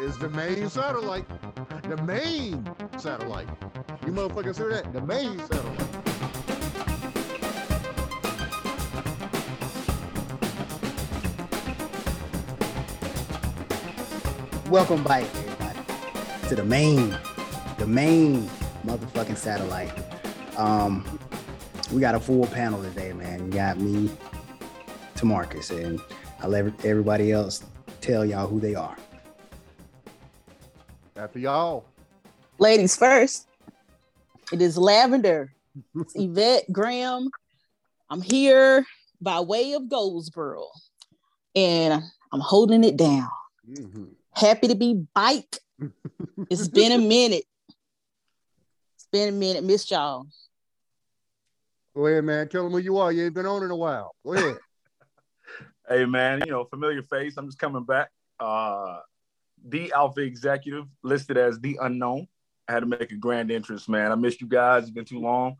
is the main satellite. The main satellite. You motherfuckers hear that? The main satellite. Welcome back, everybody, to the main, the main motherfucking satellite. Um, we got a full panel today, man. You got me, to Marcus, and I'll let everybody else tell y'all who they are. After y'all. Ladies first. It is Lavender. It's Yvette Graham. I'm here by way of Goldsboro, and I'm holding it down. Mm-hmm. Happy to be bike. it's been a minute. It's been a minute. Missed y'all. Go ahead, man. Tell them who you are. You ain't been on in a while. Go ahead. Hey, man. You know, familiar face. I'm just coming back. Uh, the Alpha Executive listed as the unknown. I had to make a grand entrance, man. I missed you guys. It's been too long.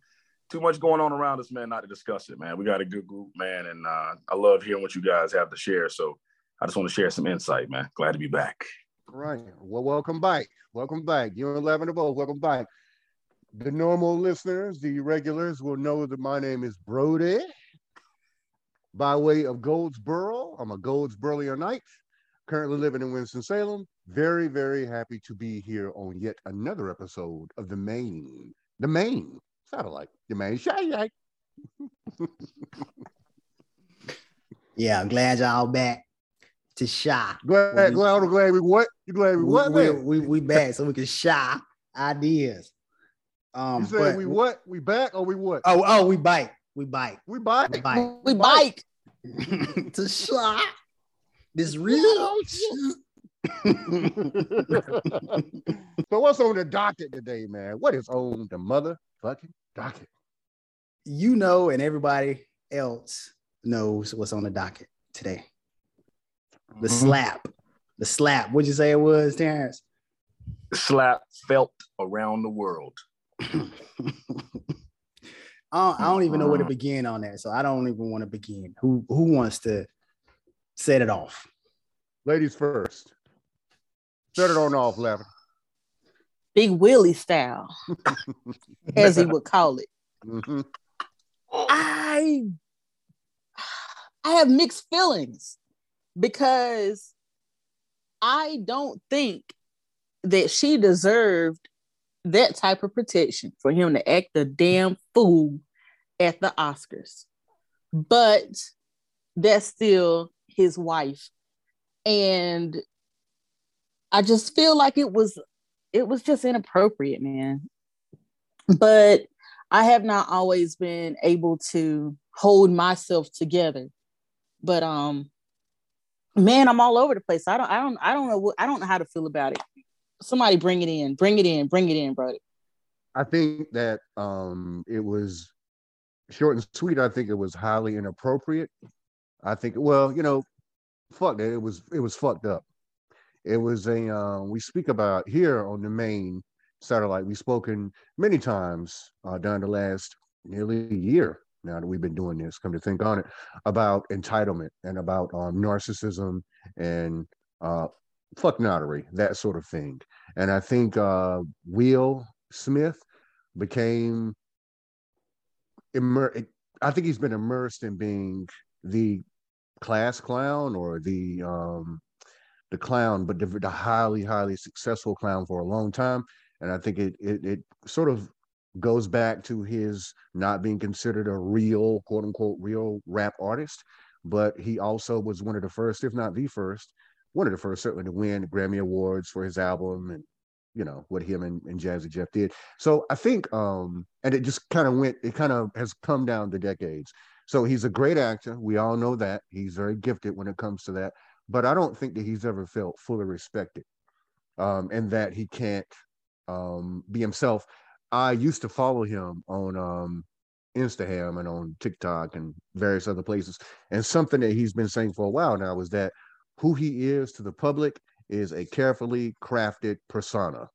Too much going on around us, man, not to discuss it, man. We got a good group, man, and uh, I love hearing what you guys have to share. So I just want to share some insight, man. Glad to be back. Right. Well, welcome back. Welcome back. You're 11 of all. Welcome back. The normal listeners, the regulars will know that my name is Brody by way of Goldsboro. I'm a Goldsboronite currently living in Winston-Salem. Very, very happy to be here on yet another episode of the main, the main satellite, the main satellite. yeah, I'm glad y'all back to shy. Glad, we, glad, glad we what? You glad we, we what? We, we, we back so we can shy ideas. Um, you say we what? We back or we what? Oh, oh, we bite. We bite. We bite. We bite. We bite. to shy this real so what's on the docket today, man? What is on the motherfucking docket? You know, and everybody else knows what's on the docket today. The mm-hmm. slap. The slap. What'd you say it was, Terrence? Slap felt around the world. I, don't, I don't even know where to begin on that, so I don't even want to begin. Who who wants to set it off? Ladies first. Set it on off, Lavin. Big Willie style, as he would call it. Mm-hmm. I I have mixed feelings because I don't think that she deserved that type of protection for him to act a damn fool at the Oscars. But that's still his wife. And I just feel like it was it was just inappropriate, man. But I have not always been able to hold myself together. But um man, I'm all over the place. I don't I don't I don't know what I don't know how to feel about it. Somebody bring it in, bring it in, bring it in, brother. I think that um it was short and sweet. I think it was highly inappropriate. I think well, you know, fuck that. It was it was fucked up. It was a uh, we speak about here on the main satellite. We've spoken many times uh, during the last nearly a year now that we've been doing this. Come to think on it, about entitlement and about um, narcissism and uh, fuck notary, that sort of thing. And I think uh, Will Smith became immer- I think he's been immersed in being the class clown or the um, the clown, but the, the, highly, highly successful clown for a long time. And I think it, it, it sort of goes back to his not being considered a real, quote unquote, real rap artist. But he also was one of the first, if not the first, one of the first certainly to win Grammy Awards for his album and you know what him and, and Jazzy Jeff did. So I think um and it just kind of went, it kind of has come down the decades. So he's a great actor. We all know that. He's very gifted when it comes to that but I don't think that he's ever felt fully respected um, and that he can't um, be himself. I used to follow him on um, Instagram and on TikTok and various other places. And something that he's been saying for a while now is that who he is to the public is a carefully crafted persona.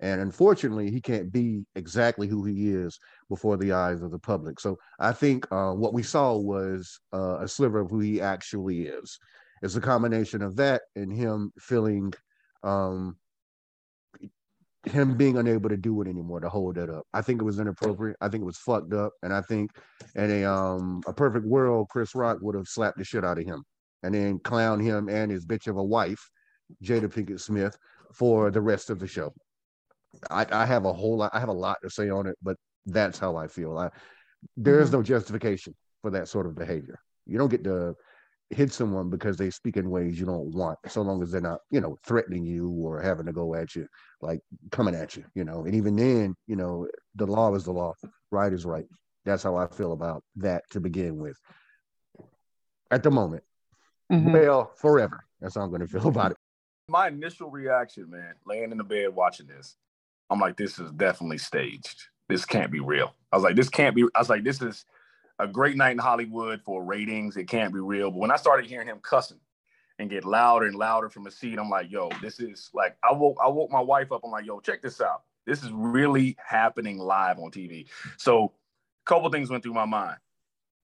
And unfortunately, he can't be exactly who he is before the eyes of the public. So I think uh, what we saw was uh, a sliver of who he actually is. it's a combination of that and him feeling um him being unable to do it anymore to hold it up. I think it was inappropriate. I think it was fucked up. And I think in a um a perfect world, Chris Rock would have slapped the shit out of him and then clown him and his bitch of a wife, Jada Pinkett Smith, for the rest of the show. I, I have a whole lot, I have a lot to say on it, but that's how I feel. I there is mm-hmm. no justification for that sort of behavior. You don't get to hit someone because they speak in ways you don't want, so long as they're not, you know, threatening you or having to go at you, like coming at you, you know. And even then, you know, the law is the law, right is right. That's how I feel about that to begin with. At the moment, mm-hmm. well, forever. That's how I'm going to feel about it. My initial reaction, man, laying in the bed watching this, I'm like, this is definitely staged. This can't be real. I was like, this can't be. I was like, this is a great night in Hollywood for ratings. It can't be real. But when I started hearing him cussing and get louder and louder from the seat, I'm like, yo, this is like I woke I woke my wife up. I'm like, yo, check this out. This is really happening live on TV. So a couple things went through my mind.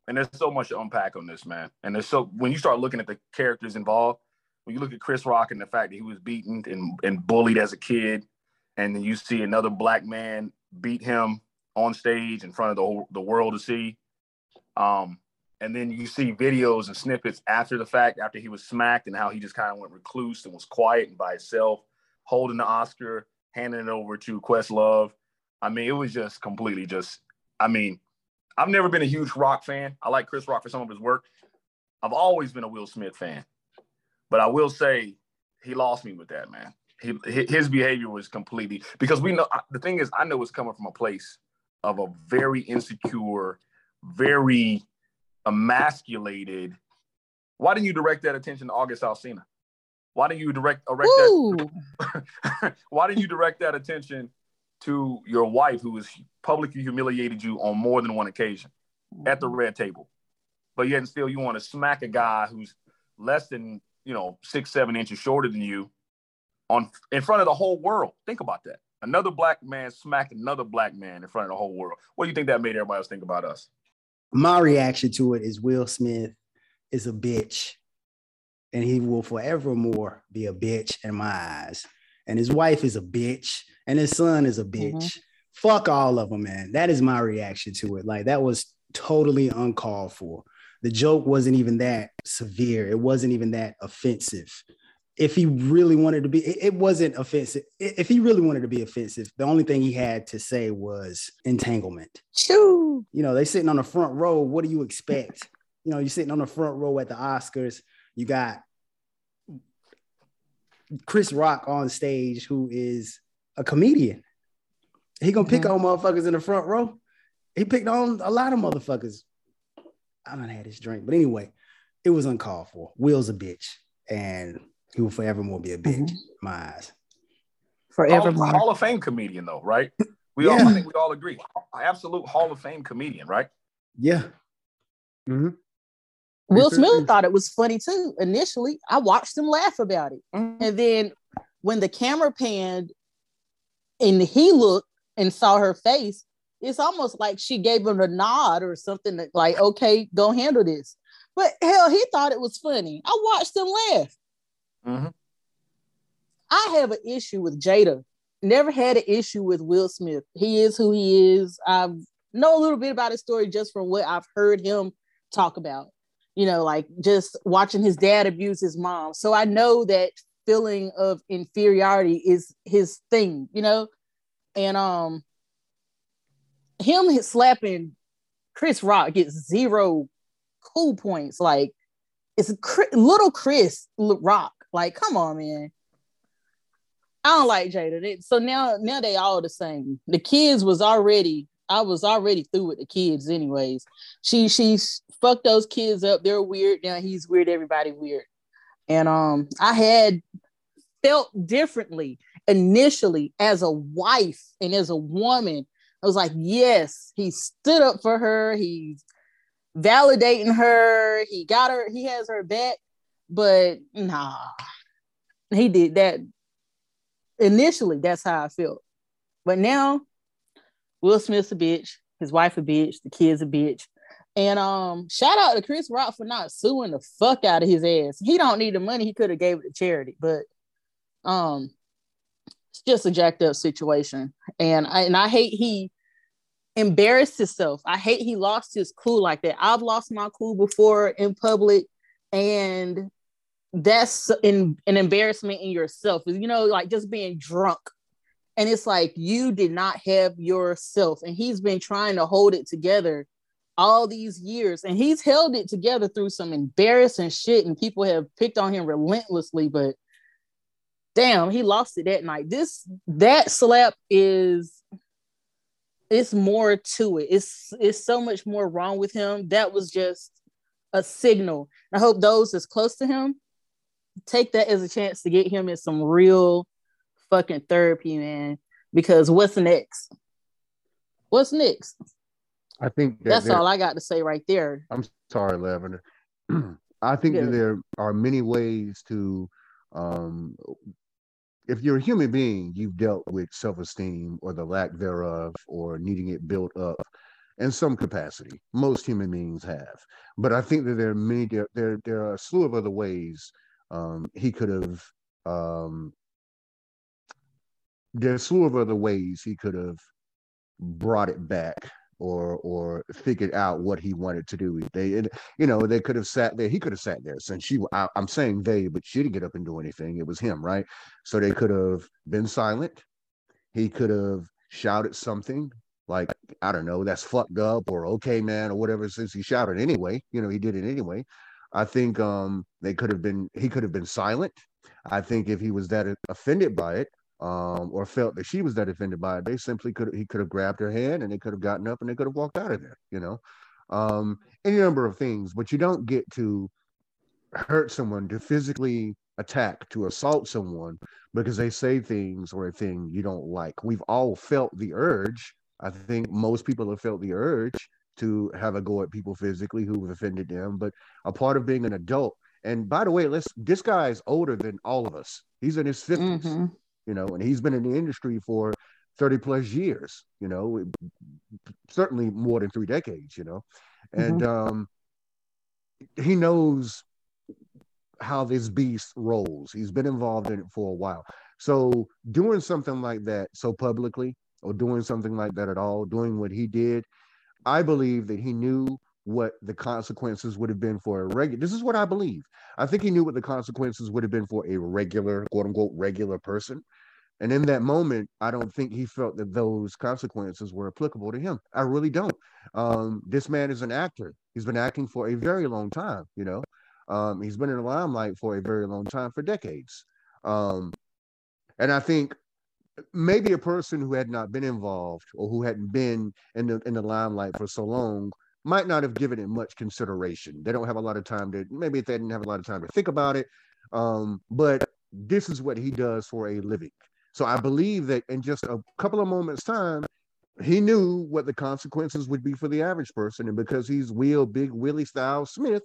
And there's so much to unpack on this, man. And there's so when you start looking at the characters involved, when you look at Chris Rock and the fact that he was beaten and, and bullied as a kid, and then you see another black man beat him on stage in front of the whole, the world to see. Um, and then you see videos and snippets after the fact, after he was smacked, and how he just kind of went recluse and was quiet and by himself, holding the Oscar, handing it over to Questlove. I mean, it was just completely just. I mean, I've never been a huge Rock fan. I like Chris Rock for some of his work. I've always been a Will Smith fan, but I will say he lost me with that man. He, his behavior was completely because we know the thing is I know it's coming from a place of a very insecure very emasculated. Why didn't you direct that attention to August Alsina? Why didn't you direct, direct that? why didn't you direct that attention to your wife, who has publicly humiliated you on more than one occasion at the mm-hmm. red table? But yet and still, you want to smack a guy who's less than you know six, seven inches shorter than you on in front of the whole world. Think about that. Another black man smacked another black man in front of the whole world. What do you think that made everybody else think about us? my reaction to it is Will Smith is a bitch and he will forevermore be a bitch in my eyes. And his wife is a bitch and his son is a bitch. Mm-hmm. Fuck all of them, man. That is my reaction to it. Like that was totally uncalled for. The joke wasn't even that severe. It wasn't even that offensive if he really wanted to be, it, wasn't offensive. If he really wanted to be offensive, the only thing he had to say was entanglement. Choo. You know, they sitting on the front row. What do you expect? You know, you're sitting on the front row at the Oscars. You got Chris Rock on stage, who is a comedian. He gonna pick mm-hmm. on motherfuckers in the front row. He picked on a lot of motherfuckers. I don't had his drink, but anyway, it was uncalled for. Will's a bitch, and he will forevermore be a bitch. Mm-hmm. My eyes. Forevermore. Hall, Hall, of Fame comedian, though, right? We yeah. all, I think we all agree. Absolute Hall of Fame comedian, right? Yeah. Mm-hmm. Will Smith thought it was funny too. Initially, I watched him laugh about it, mm-hmm. and then when the camera panned and he looked and saw her face, it's almost like she gave him a nod or something that, like, okay, go handle this. But hell, he thought it was funny. I watched him laugh. Mm-hmm. I have an issue with Jada. Never had an issue with Will Smith. He is who he is. I know a little bit about his story just from what I've heard him talk about. You know, like just watching his dad abuse his mom. So I know that feeling of inferiority is his thing, you know? And um him slapping Chris Rock gets zero cool points. Like it's a little Chris Rock like, come on, man. I don't like Jada. so now, now they all the same. The kids was already, I was already through with the kids, anyways. She she's fucked those kids up. They're weird. Now he's weird. Everybody weird. And um, I had felt differently initially as a wife and as a woman. I was like, yes, he stood up for her. He's validating her. He got her. He has her back. But nah, he did that. Initially, that's how I felt. But now, Will Smith's a bitch, his wife a bitch, the kids a bitch. And um, shout out to Chris Rock for not suing the fuck out of his ass. He don't need the money. He could have gave it to charity, but um, it's just a jacked up situation. And I and I hate he embarrassed himself. I hate he lost his cool like that. I've lost my cool before in public, and that's in, an embarrassment in yourself. You know, like just being drunk. And it's like you did not have yourself. And he's been trying to hold it together all these years. And he's held it together through some embarrassing shit. And people have picked on him relentlessly. But damn, he lost it that night. This that slap is it's more to it. It's it's so much more wrong with him. That was just a signal. I hope those as close to him take that as a chance to get him in some real fucking therapy, man. Because what's next? What's next? I think that that's all I got to say right there. I'm sorry, Lavender. I think yeah. that there are many ways to um, if you're a human being, you've dealt with self-esteem or the lack thereof or needing it built up in some capacity. Most human beings have. But I think that there are many there there, there are a slew of other ways um, he could have um, there's a slew of other ways he could have brought it back or or figured out what he wanted to do. They, you know, they could have sat there. He could have sat there since she. I, I'm saying they, but she didn't get up and do anything. It was him, right? So they could have been silent. He could have shouted something like I don't know, that's fucked up or okay, man, or whatever. Since he shouted anyway, you know, he did it anyway. I think um they could have been. He could have been silent. I think if he was that offended by it, um, or felt that she was that offended by it, they simply could he could have grabbed her hand and they could have gotten up and they could have walked out of there, you know. Um, any number of things, but you don't get to hurt someone, to physically attack, to assault someone because they say things or a thing you don't like. We've all felt the urge. I think most people have felt the urge to have a go at people physically who've offended them. But a part of being an adult, and by the way, let's this guy's older than all of us. He's in his 50s. Mm-hmm you know, and he's been in the industry for 30 plus years, you know, certainly more than three decades, you know, and mm-hmm. um, he knows how this beast rolls. He's been involved in it for a while. So doing something like that so publicly or doing something like that at all, doing what he did, I believe that he knew what the consequences would have been for a regular. This is what I believe. I think he knew what the consequences would have been for a regular, quote unquote, regular person. And in that moment, I don't think he felt that those consequences were applicable to him. I really don't. Um, this man is an actor. He's been acting for a very long time. You know, um, he's been in the limelight for a very long time, for decades. Um, and I think maybe a person who had not been involved or who hadn't been in the in the limelight for so long might not have given it much consideration. They don't have a lot of time to maybe they didn't have a lot of time to think about it. Um, but this is what he does for a living. So I believe that in just a couple of moments' time, he knew what the consequences would be for the average person. And because he's Will Big Willie Style Smith,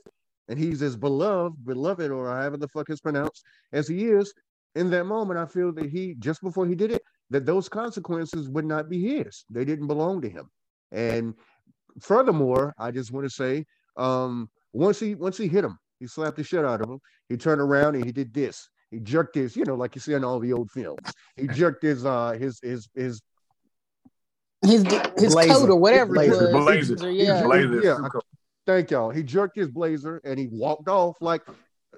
and he's as beloved, beloved, or however the fuck is pronounced, as he is, in that moment, I feel that he, just before he did it, that those consequences would not be his. They didn't belong to him. And furthermore, I just want to say, um, once he once he hit him, he slapped the shit out of him. He turned around and he did this. He jerked his, you know, like you see in all the old films. He jerked his uh his his his his his blazer. coat or whatever blazer. it was. Blazer. Yeah. Blazer. yeah. Thank y'all. He jerked his blazer and he walked off like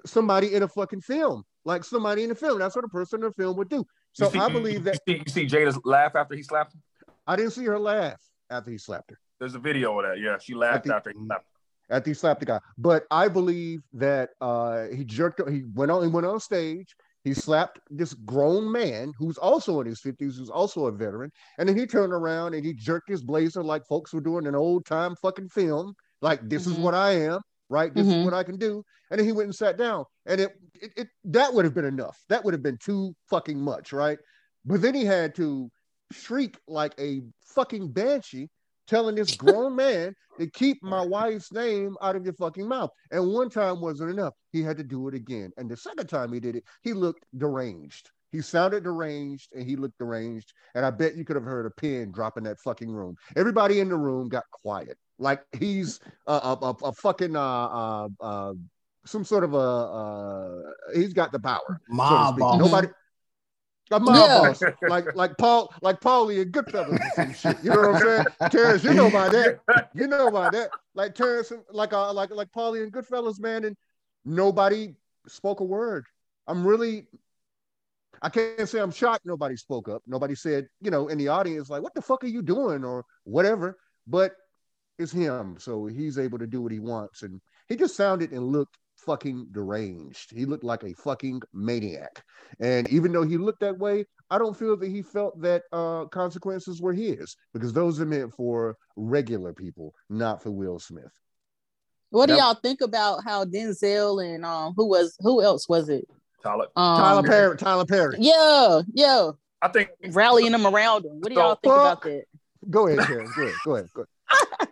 somebody in a fucking film. Like somebody in a film. That's what a person in a film would do. So see, I believe that you see, you see Jada laugh after he slapped him. I didn't see her laugh after he slapped her. There's a video of that. Yeah, she laughed after he slapped after he slapped the guy. But I believe that uh, he jerked. He went on. He went on stage. He slapped this grown man who's also in his fifties, who's also a veteran, and then he turned around and he jerked his blazer like folks were doing an old time fucking film. Like this mm-hmm. is what I am, right? This mm-hmm. is what I can do. And then he went and sat down, and it, it, it that would have been enough. That would have been too fucking much, right? But then he had to shriek like a fucking banshee telling this grown man to keep my wife's name out of your fucking mouth. And one time wasn't enough. He had to do it again. And the second time he did it, he looked deranged. He sounded deranged and he looked deranged. And I bet you could have heard a pin drop in that fucking room. Everybody in the room got quiet. like he's a, a, a, fucking uh, uh, uh, some sort of a uh, he's got the power. Mob so. Nobody. A mob Yeah. boss, like like Paul, like Paulie and Goodfellas some shit. You know what I'm saying? Terrence, you know about that. You know about that. Like Terrence, like uh, like like Paulie and Goodfellas, man, and nobody spoke a word. I'm really, I can't say I'm shocked. Nobody spoke up. Nobody said, you know, in the audience, like, what the fuck are you doing or whatever. But it's him, so he's able to do what he wants, and he just sounded and looked fucking deranged. He looked like a fucking maniac. And even though he looked that way, I don't feel that he felt that uh, consequences were his because those are meant for regular people, not for Will Smith. What do y'all think about how Denzel and um who was who else was it? Tyler, Um, Tyler Perry, Tyler Perry. Yeah, yeah, I think rallying them around him. What do y'all So, think about that? Go ahead, Terrence. Go ahead. Go ahead. Go ahead.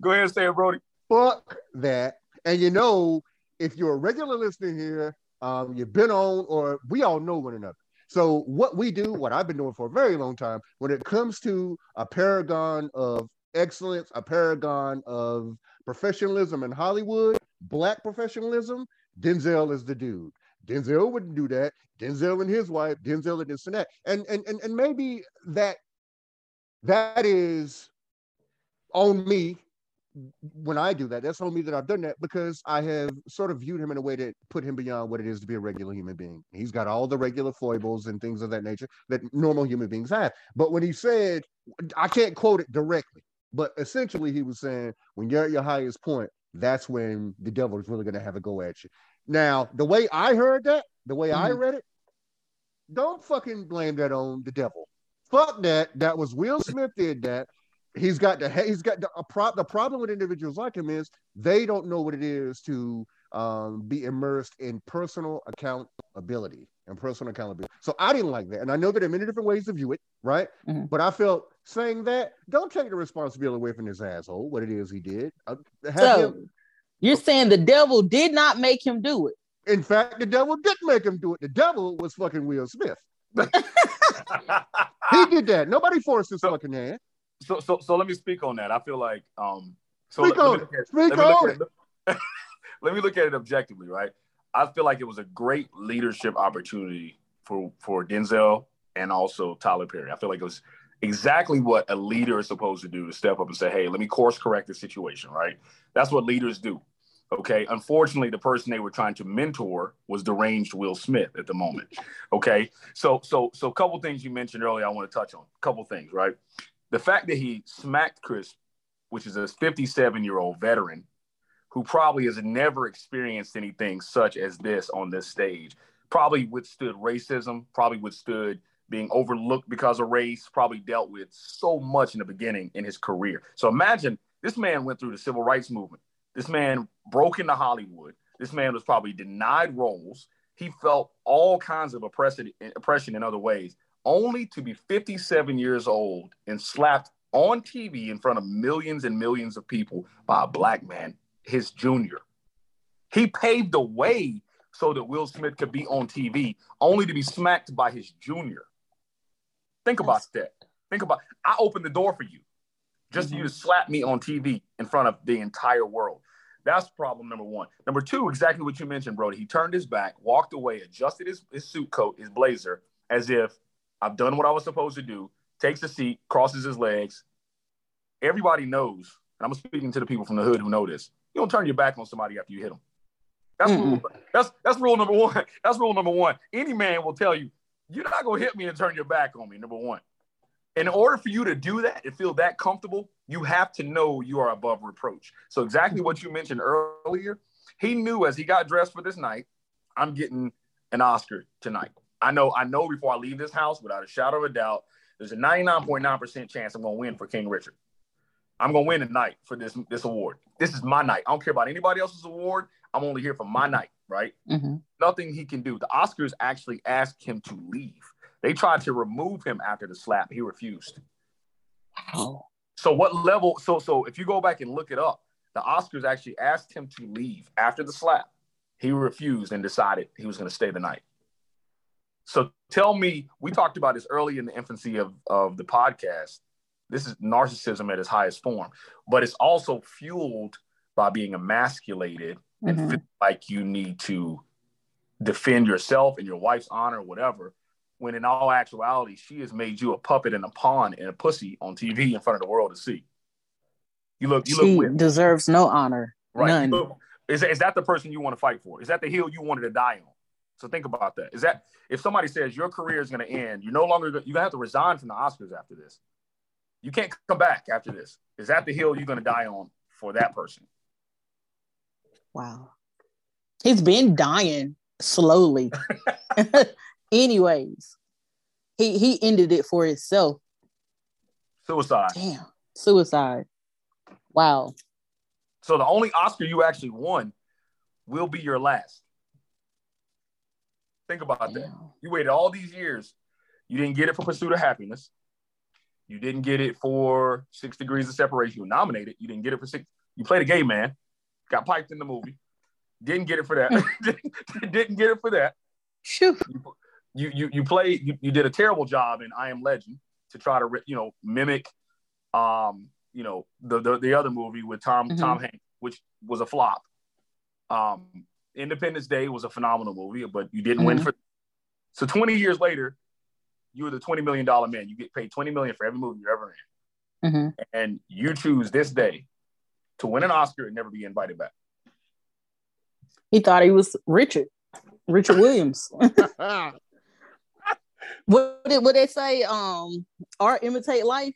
go ahead and say it, Brody. Fuck that. And you know, if you're a regular listener here, um, you've been on, or we all know one another. So what we do, what I've been doing for a very long time, when it comes to a paragon of excellence, a paragon of professionalism in Hollywood, black professionalism, Denzel is the dude. Denzel wouldn't do that. Denzel and his wife, Denzel and this and that. And and and, and maybe that that is on me when I do that, that's on me that I've done that because I have sort of viewed him in a way that put him beyond what it is to be a regular human being. He's got all the regular foibles and things of that nature that normal human beings have. But when he said, I can't quote it directly, but essentially he was saying, when you're at your highest point, that's when the devil is really going to have a go at you. Now, the way I heard that, the way I Mhm. read it, don't fucking blame that on the devil. Fuck that. That was Will Smith did that he's got the he's got the, a pro, the problem with individuals like him is they don't know what it is to um, be immersed in personal accountability and personal accountability. So I didn't like that, and I know that there are many different ways to view it, right? Mhm. But I felt saying that don't take the responsibility away from this asshole. What it is he did. Uh, have So him- you're saying the devil did not make him do it. in fact, the devil did make him do it. The devil was fucking Will Smith. He did that. Nobody forced his So- fucking hand. So so so let me speak on that. I feel like um so Speak let, on let me it. look at, Speak let on at it. let me look at it objectively, right? I feel like it was a great leadership opportunity for for Denzel and also Tyler Perry. I feel like it was exactly what a leader is supposed to do to step up and say, "Hey, let me course correct the situation." Right? That's what leaders do. Okay. Unfortunately, the person they were trying to mentor was deranged Will Smith at the moment. Okay. So so so a couple things you mentioned earlier, I want to touch on. A couple things, right? The fact that he smacked Chris, which is a 57 year old veteran who probably has never experienced anything such as this on this stage, probably withstood racism, probably withstood being overlooked because of race, probably dealt with so much in the beginning in his career. So imagine this man went through the civil rights movement. This man broke into Hollywood. This man was probably denied roles. He felt all kinds of oppression, in other ways only to be 57 years old and slapped on TV in front of millions and millions of people by a black man, his junior. He paved the way so that Will Smith could be on TV, only to be smacked by his junior. Think about that. Think about I opened the door for you just for you to mm-hmm. slap me on TV in front of the entire world. That's problem number one. Number two, exactly what you mentioned, Brody. He turned his back, walked away, adjusted his, his suit coat, his blazer, as if I've done what I was supposed to do, takes a seat, crosses his legs. Everybody knows, and I'm speaking to the people from the hood who know this. You don't turn your back on somebody after you hit them. That's rule, that's that's rule number one. That's rule number one. Any man will tell you, you're not gonna hit me and turn your back on me. Number one. In order for you to do that and feel that comfortable, you have to know you are above reproach. So exactly what you mentioned earlier, he knew as he got dressed for this night, I'm getting an Oscar tonight. I know, I know before I leave this house, without a shadow of a doubt, there's a 99.9% chance I'm gonna win for King Richard. I'm gonna win tonight for this this award. This is my night. I don't care about anybody else's award. I'm only here for my night, right? Mhm. Nothing he can do. The Oscars actually asked him to leave. They tried to remove him after the slap. He refused. Wow. So what level? So so if you go back and look it up, the Oscars actually asked him to leave after the slap. He refused and decided he was going to stay the night. So tell me, we talked about this early in the infancy of, of the podcast. This is narcissism at its highest form, but it's also fueled by being emasculated Mhm. and feel like you need to defend yourself and your wife's honor, whatever. When in all actuality, she has made you a puppet and a pawn and a pussy on TV in front of the world to see. You look, you She look, weird, deserves no honor. right? None. Look- is, is that the person you want to fight for? Is that the hill you wanted to die on? So think about that. Is that if somebody says your career is going to end, you're no longer you're gonna have to resign from the Oscars after this. You can't come back after this. Is that the hill you're going to die on for that person? Wow. He's been dying slowly. Anyways, he he ended it for himself. Suicide. Damn. Suicide. Wow. So the only Oscar you actually won will be your last. Think about that. You waited all these years. You didn't get it for Pursuit of Happiness. You didn't get it for Six Degrees of Separation. You were nominated. You didn't get it for six. You played a gay man. Got piped in the movie. Didn't get it for that. didn't get it for that. Phew. You you you played. You, you did a terrible job in I Am Legend to try to you know mimic, um you know the the, the other movie with Tom Mhm. Tom Hanks, which was a flop. Um, Independence Day was a phenomenal movie, but you didn't win Mhm. for. So 20 years later, you were the 20 million dollar man. You get paid 20 million for every movie you're ever in, Mhm. and you choose this day to win an Oscar and never be invited back. He thought he was Richard. Richard Williams. what did what they say? Um, art imitate life.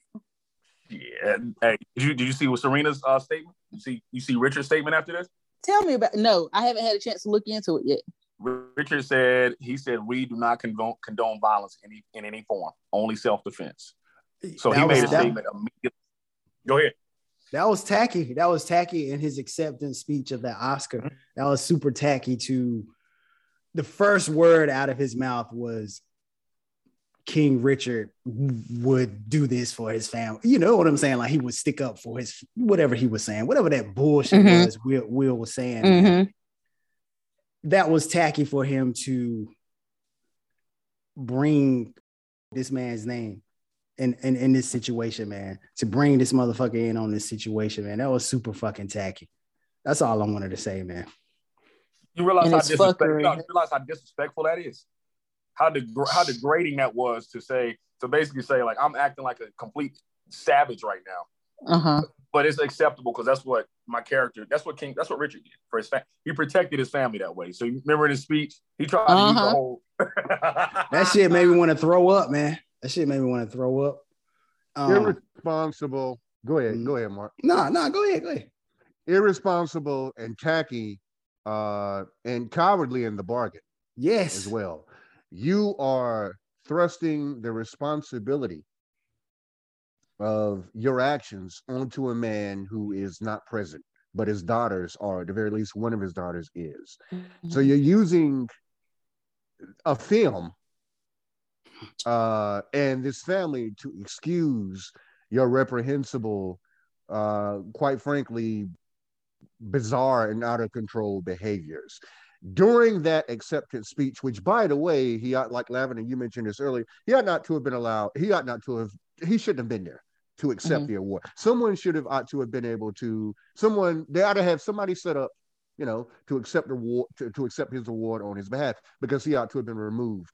Yeah. Hey, did you did you see what Serena's uh, statement? You see you see Richard's statement after this? Tell me about. No, I haven't had a chance to look into it yet. Richard said he said we do not condone condone violence in any, in any form, only self defense. So he That was- made a that- statement immediately. Go ahead. That was tacky. That was tacky in his acceptance speech of that Oscar. Mm-hmm. That was super tacky to the first word out of his mouth was King Richard would do this for his family. You know what I'm saying? Like he would stick up for his whatever he was saying, whatever that bullshit Mhm. was Will, Will was saying. Mhm. That was tacky for him to bring this man's name in, in in this situation, man. To bring this motherfucker in on this situation, man. That was super fucking tacky. That's all I wanted to say, man. You realize how disrespectful, fuckery. you know, you realize how disrespectful that is. How deg- how degrading that was to say to basically say like I'm acting like a complete savage right now, Uh huh. but it's acceptable because that's what my character. That's what King. That's what Richard did for his family. He protected his family that way. So you remember in his speech, he tried to use the Uh-huh. whole. That shit made me want to throw up, man. That shit made me want to throw up. Um, Irresponsible. Go ahead. Go ahead, Mark. nah, nah, go ahead, go ahead. Irresponsible and tacky uh, and cowardly in the bargain Yes. as well. You are thrusting the responsibility of your actions onto a man who is not present, but his daughters are, at the very least, one of his daughters is. So you're using a film uh, and this family to excuse your reprehensible, uh, quite frankly, bizarre and out of control behaviors. During that acceptance speech, which by the way, he ought like Lavender, you mentioned this earlier, he ought not to have been allowed, he ought not to have, he shouldn't have been there to accept Mhm. the award. Someone should have ought to have been able to, someone, they ought to have somebody set up you know, to accept the award to, to accept his award on his behalf because he ought to have been removed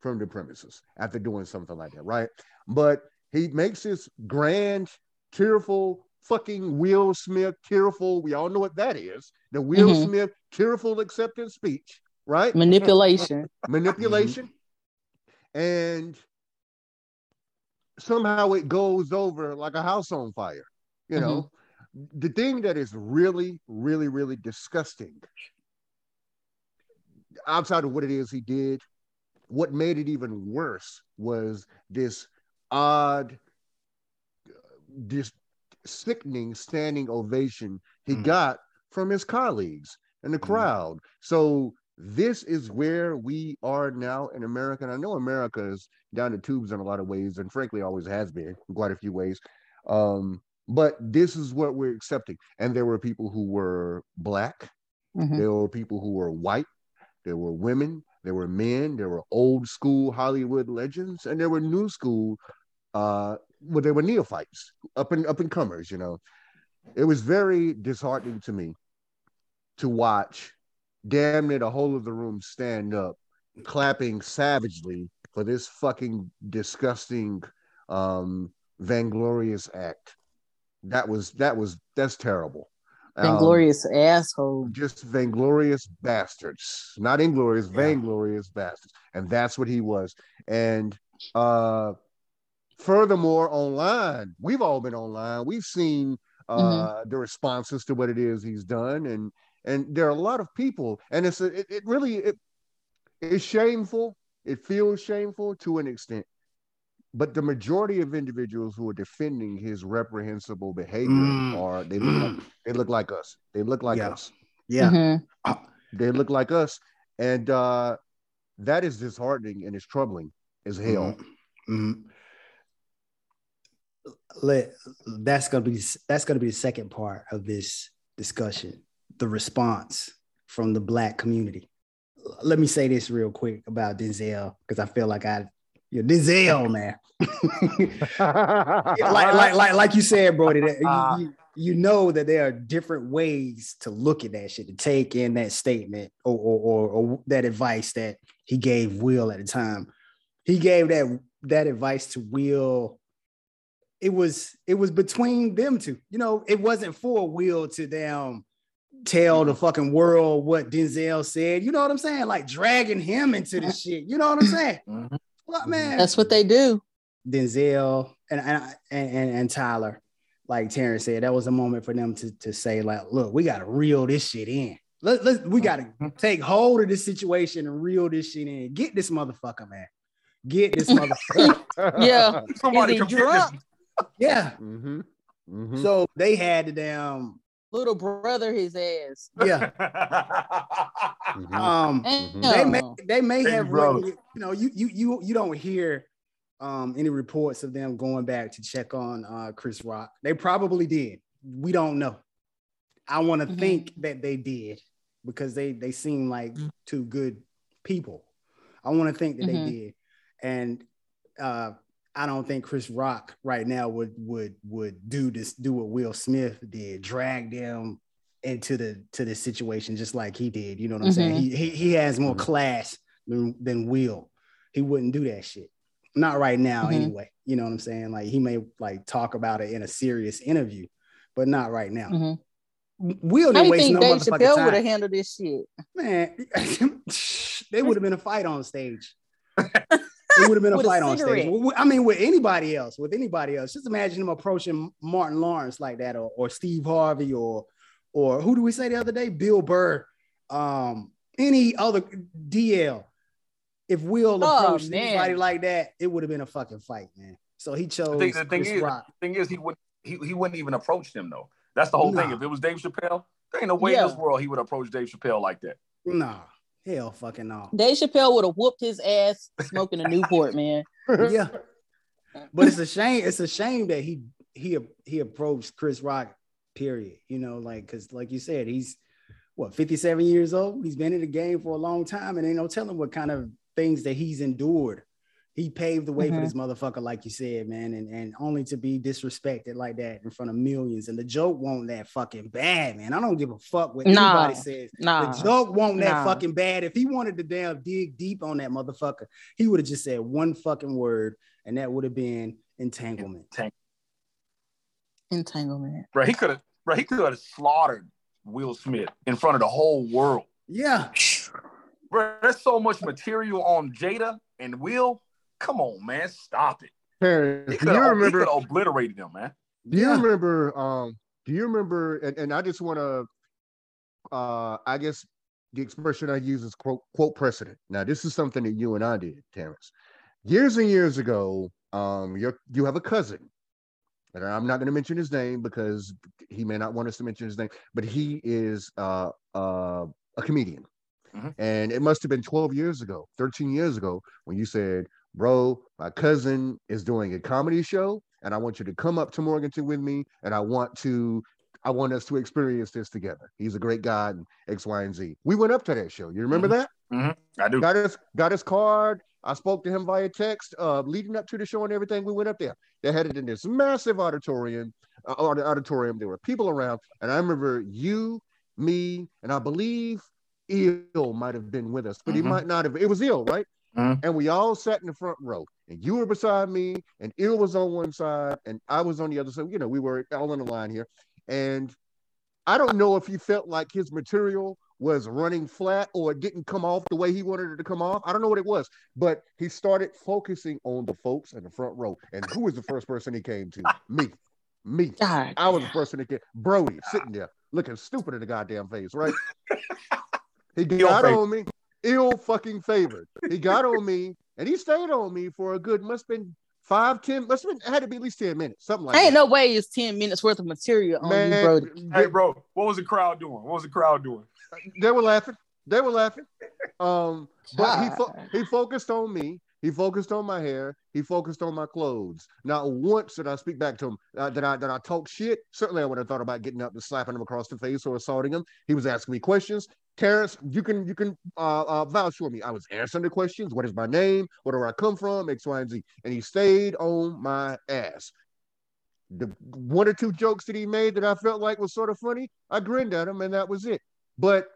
from the premises after doing something like that, right? But he makes this grand, tearful, fucking Will Smith tearful. We all know what that is. The Will Mhm. Smith tearful acceptance speech, right? Manipulation. Manipulation. And somehow it goes over like a house on fire, you know the thing that is really, really, really disgusting, outside of what it is he did, what made it even worse was this odd, this sickening standing ovation he Mhm. got from his colleagues and the Mhm. crowd. So this is where we are now in America. And I know America is down the tubes in a lot of ways, and frankly, always has been in quite a few ways. Um, but this is what we're accepting. And there were people who were black, Mhm. there were people who were white, there were women, there were men, there were old school Hollywood legends, and there were new school uh, well, they were neophytes, up and up and comers. You know, it was very disheartening to me to watch damn near the whole of the room stand up, clapping savagely for this fucking disgusting, um, vainglorious act. That was that was that's terrible. Um, Vainglorious asshole. just vainglorious bastards, not inglorious, Yeah. vainglorious bastards, and that's what he was. And uh, furthermore, online, we've all been online. We've seen uh, the responses to what it is he's done, and and there are a lot of people, and it's a, it, it really it it's shameful. It feels shameful to an extent. But the majority of individuals who are defending his reprehensible behavior Mm. are they look like Mm. they look like us. They look like Yeah. us Yeah. Mhm. they look like us and uh that is disheartening and it's troubling as hell Mhm. Let that's gonna be that's gonna be the second part of this discussion. The response from the black community. Let me say this real quick about Denzel because I feel like I, you Denzel man. like, like like like you said, Brody. That you, you, you know that there are different ways to look at that shit, to take in that statement or or, or, or that advice that he gave Will at the time. He gave that that advice to Will. It was it was between them two. You know, it wasn't for Will to them tell the fucking world what Denzel said. You know what I'm saying? Like dragging him into this shit. You know what I'm saying? Mhm. What man? That's what they do. Denzel and and, and and Tyler, like Terrence said, that was a moment for them to, to say, like, look, we gotta reel this shit in. Let, let we gotta take hold of this situation and reel this shit in. Get this motherfucker, man. Get this motherfucker. Yeah. Somebody Is he come get drunk? Yeah. hmm hmm So they had the damn Little brother, his ass. this. yeah. Mhm. Um they may they may Baby have bro. you know you you you you don't hear um any reports of them going back to check on uh Chris Rock. They probably did. We don't know. I want to Mhm. think that they did because they they seem like two good people. I want to think that they did. And uh I don't think Chris Rock right now would would would do this do what Will Smith did, drag them into the to the situation just like he did. You know what I'm saying? Mhm. He, he he has more Mhm. class than, than Will. He wouldn't do that shit. Not right now, Mhm. anyway. You know what I'm saying? Like he may like talk about it in a serious interview, but not right now. Mhm. Will How didn't do you waste think no Dave motherfucking Chappelle would have handled this shit? Man, they would have been a fight on stage. It would have been a With a fight on stage. I mean, with anybody else, with anybody else. Just imagine him approaching Martin Lawrence like that, or, or Steve Harvey, or or who do we say the other day? Bill Burr, um, any other DL. If Will Oh, approached man. anybody like that, it would have been a fucking fight, man. So he chose The thing, the thing Chris is, Rock. the thing is, he would he, he wouldn't even approach them though. That's the whole thing. If it was Dave Chappelle, there ain't no way Yeah. in this world he would approach Dave Chappelle like that. Nah, hell fucking no. Dave Chappelle would have whooped his ass smoking a Newport, man. yeah. But it's a shame. It's a shame that he he he approached Chris Rock. Period. You know, like because like you said, he's what 57 years old. He's been in the game for a long time, and ain't no telling what kind of things that he's endured. He paved the way for Mhm. this motherfucker, like you said, man, and, and only to be disrespected like that in front of millions. And the joke won't that fucking bad, man. I don't give a fuck what Nah. anybody says. Nah. The joke won't that Nah. fucking bad. If he wanted to damn dig deep on that motherfucker, he would have just said one fucking word, and that would have been entanglement. Entanglement. Right. he could have bro, he could have slaughtered Will Smith in front of the whole world. Yeah. Bro, there's so much material on Jada and Will. Come on, man, stop it. Terrence, do you have remember obliterated them, man. Do you Yeah. remember? Um, do you remember? And, and I just want to, uh, I guess the expression I use is quote quote precedent. Now, this is something that you and I did, Terrence, years and years ago. Um, you you have a cousin, and I'm not going to mention his name because he may not want us to mention his name, but he is uh, uh, a comedian. Mhm. And it must have been 12 years ago, 13 years ago, when you said, Bro, my cousin is doing a comedy show, and I want you to come up to Morganton with me, and I want to I want us to experience this together. He's a great guy, and X, Y, and Z. We went up to that show. You remember that? Mm-hmm. I do. Got his got his card. I spoke to him via text, uh, leading up to the show and everything. We went up there. They had it in this massive auditorium. Uh, auditorium. There were people around, and I remember you, me, and I believe Ill might have been with us, but Mhm. he might not have. It was Ill, right? Mhm. And we all sat in the front row, and you were beside me, and Ill was on one side, and I was on the other side. You know, we were all in the line here, and I don't know if he felt like his material was running flat or it didn't come off the way he wanted it to come off. I don't know what it was, but he started focusing on the folks in the front row. And who was the first person he came to? Me. Me. God. I was the person that came. Brody sitting there looking stupid in the goddamn face, right? he got on me, ill fucking favored. He got on me and he stayed on me for a good, must have been five, ten, must have been, had to be at least 10 minutes, something like that. Ain't that. no way it's 10 minutes worth of material on you, Brody. Hey, bro, what was the crowd doing? What was the crowd doing? they were laughing. They were laughing. Um, but he fo- he focused on me. He focused on my hair. He focused on my clothes. Not once did I speak back to him. Uh, I that I talk shit. Certainly, I would have thought about getting up and slapping him across the face or assaulting him. He was asking me questions. Terrence, you can you can uh, uh, vouch for me. I was answering the questions. What is my name? Where do I come from? X, Y, and Z. And he stayed on my ass. The one or two jokes that he made that I felt like was sort of funny, I grinned at him, and that was it. But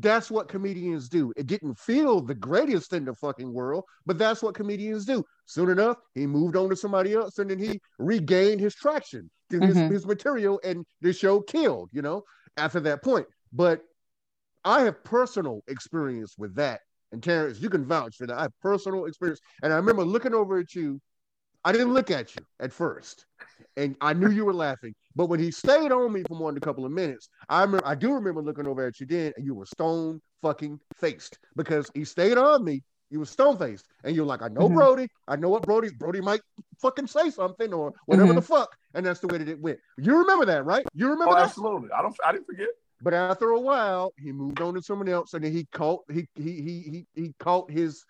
that's what comedians do. It didn't feel the greatest in the fucking world, but that's what comedians do. Soon enough, he moved on to somebody else and then he regained his traction his, Mhm. his material, and the show killed, you know, after that point. But I have personal experience with that. And Terrence, you can vouch for that. I have personal experience. And I remember looking over at you. I didn't look at you at first, and I knew you were laughing. But when he stayed on me for more than a couple of minutes, I remember I do remember looking over at you then, and you were stone fucking faced because he stayed on me. You were stone faced, and you're like, I know Mhm. Brody. I know what Brody. Brody might fucking say something or whatever Mhm. the fuck, and that's the way that it went. You remember that, right? You remember Oh, that? absolutely. I don't. I didn't forget. But after a while, he moved on to someone else, and then he caught he he he he he caught his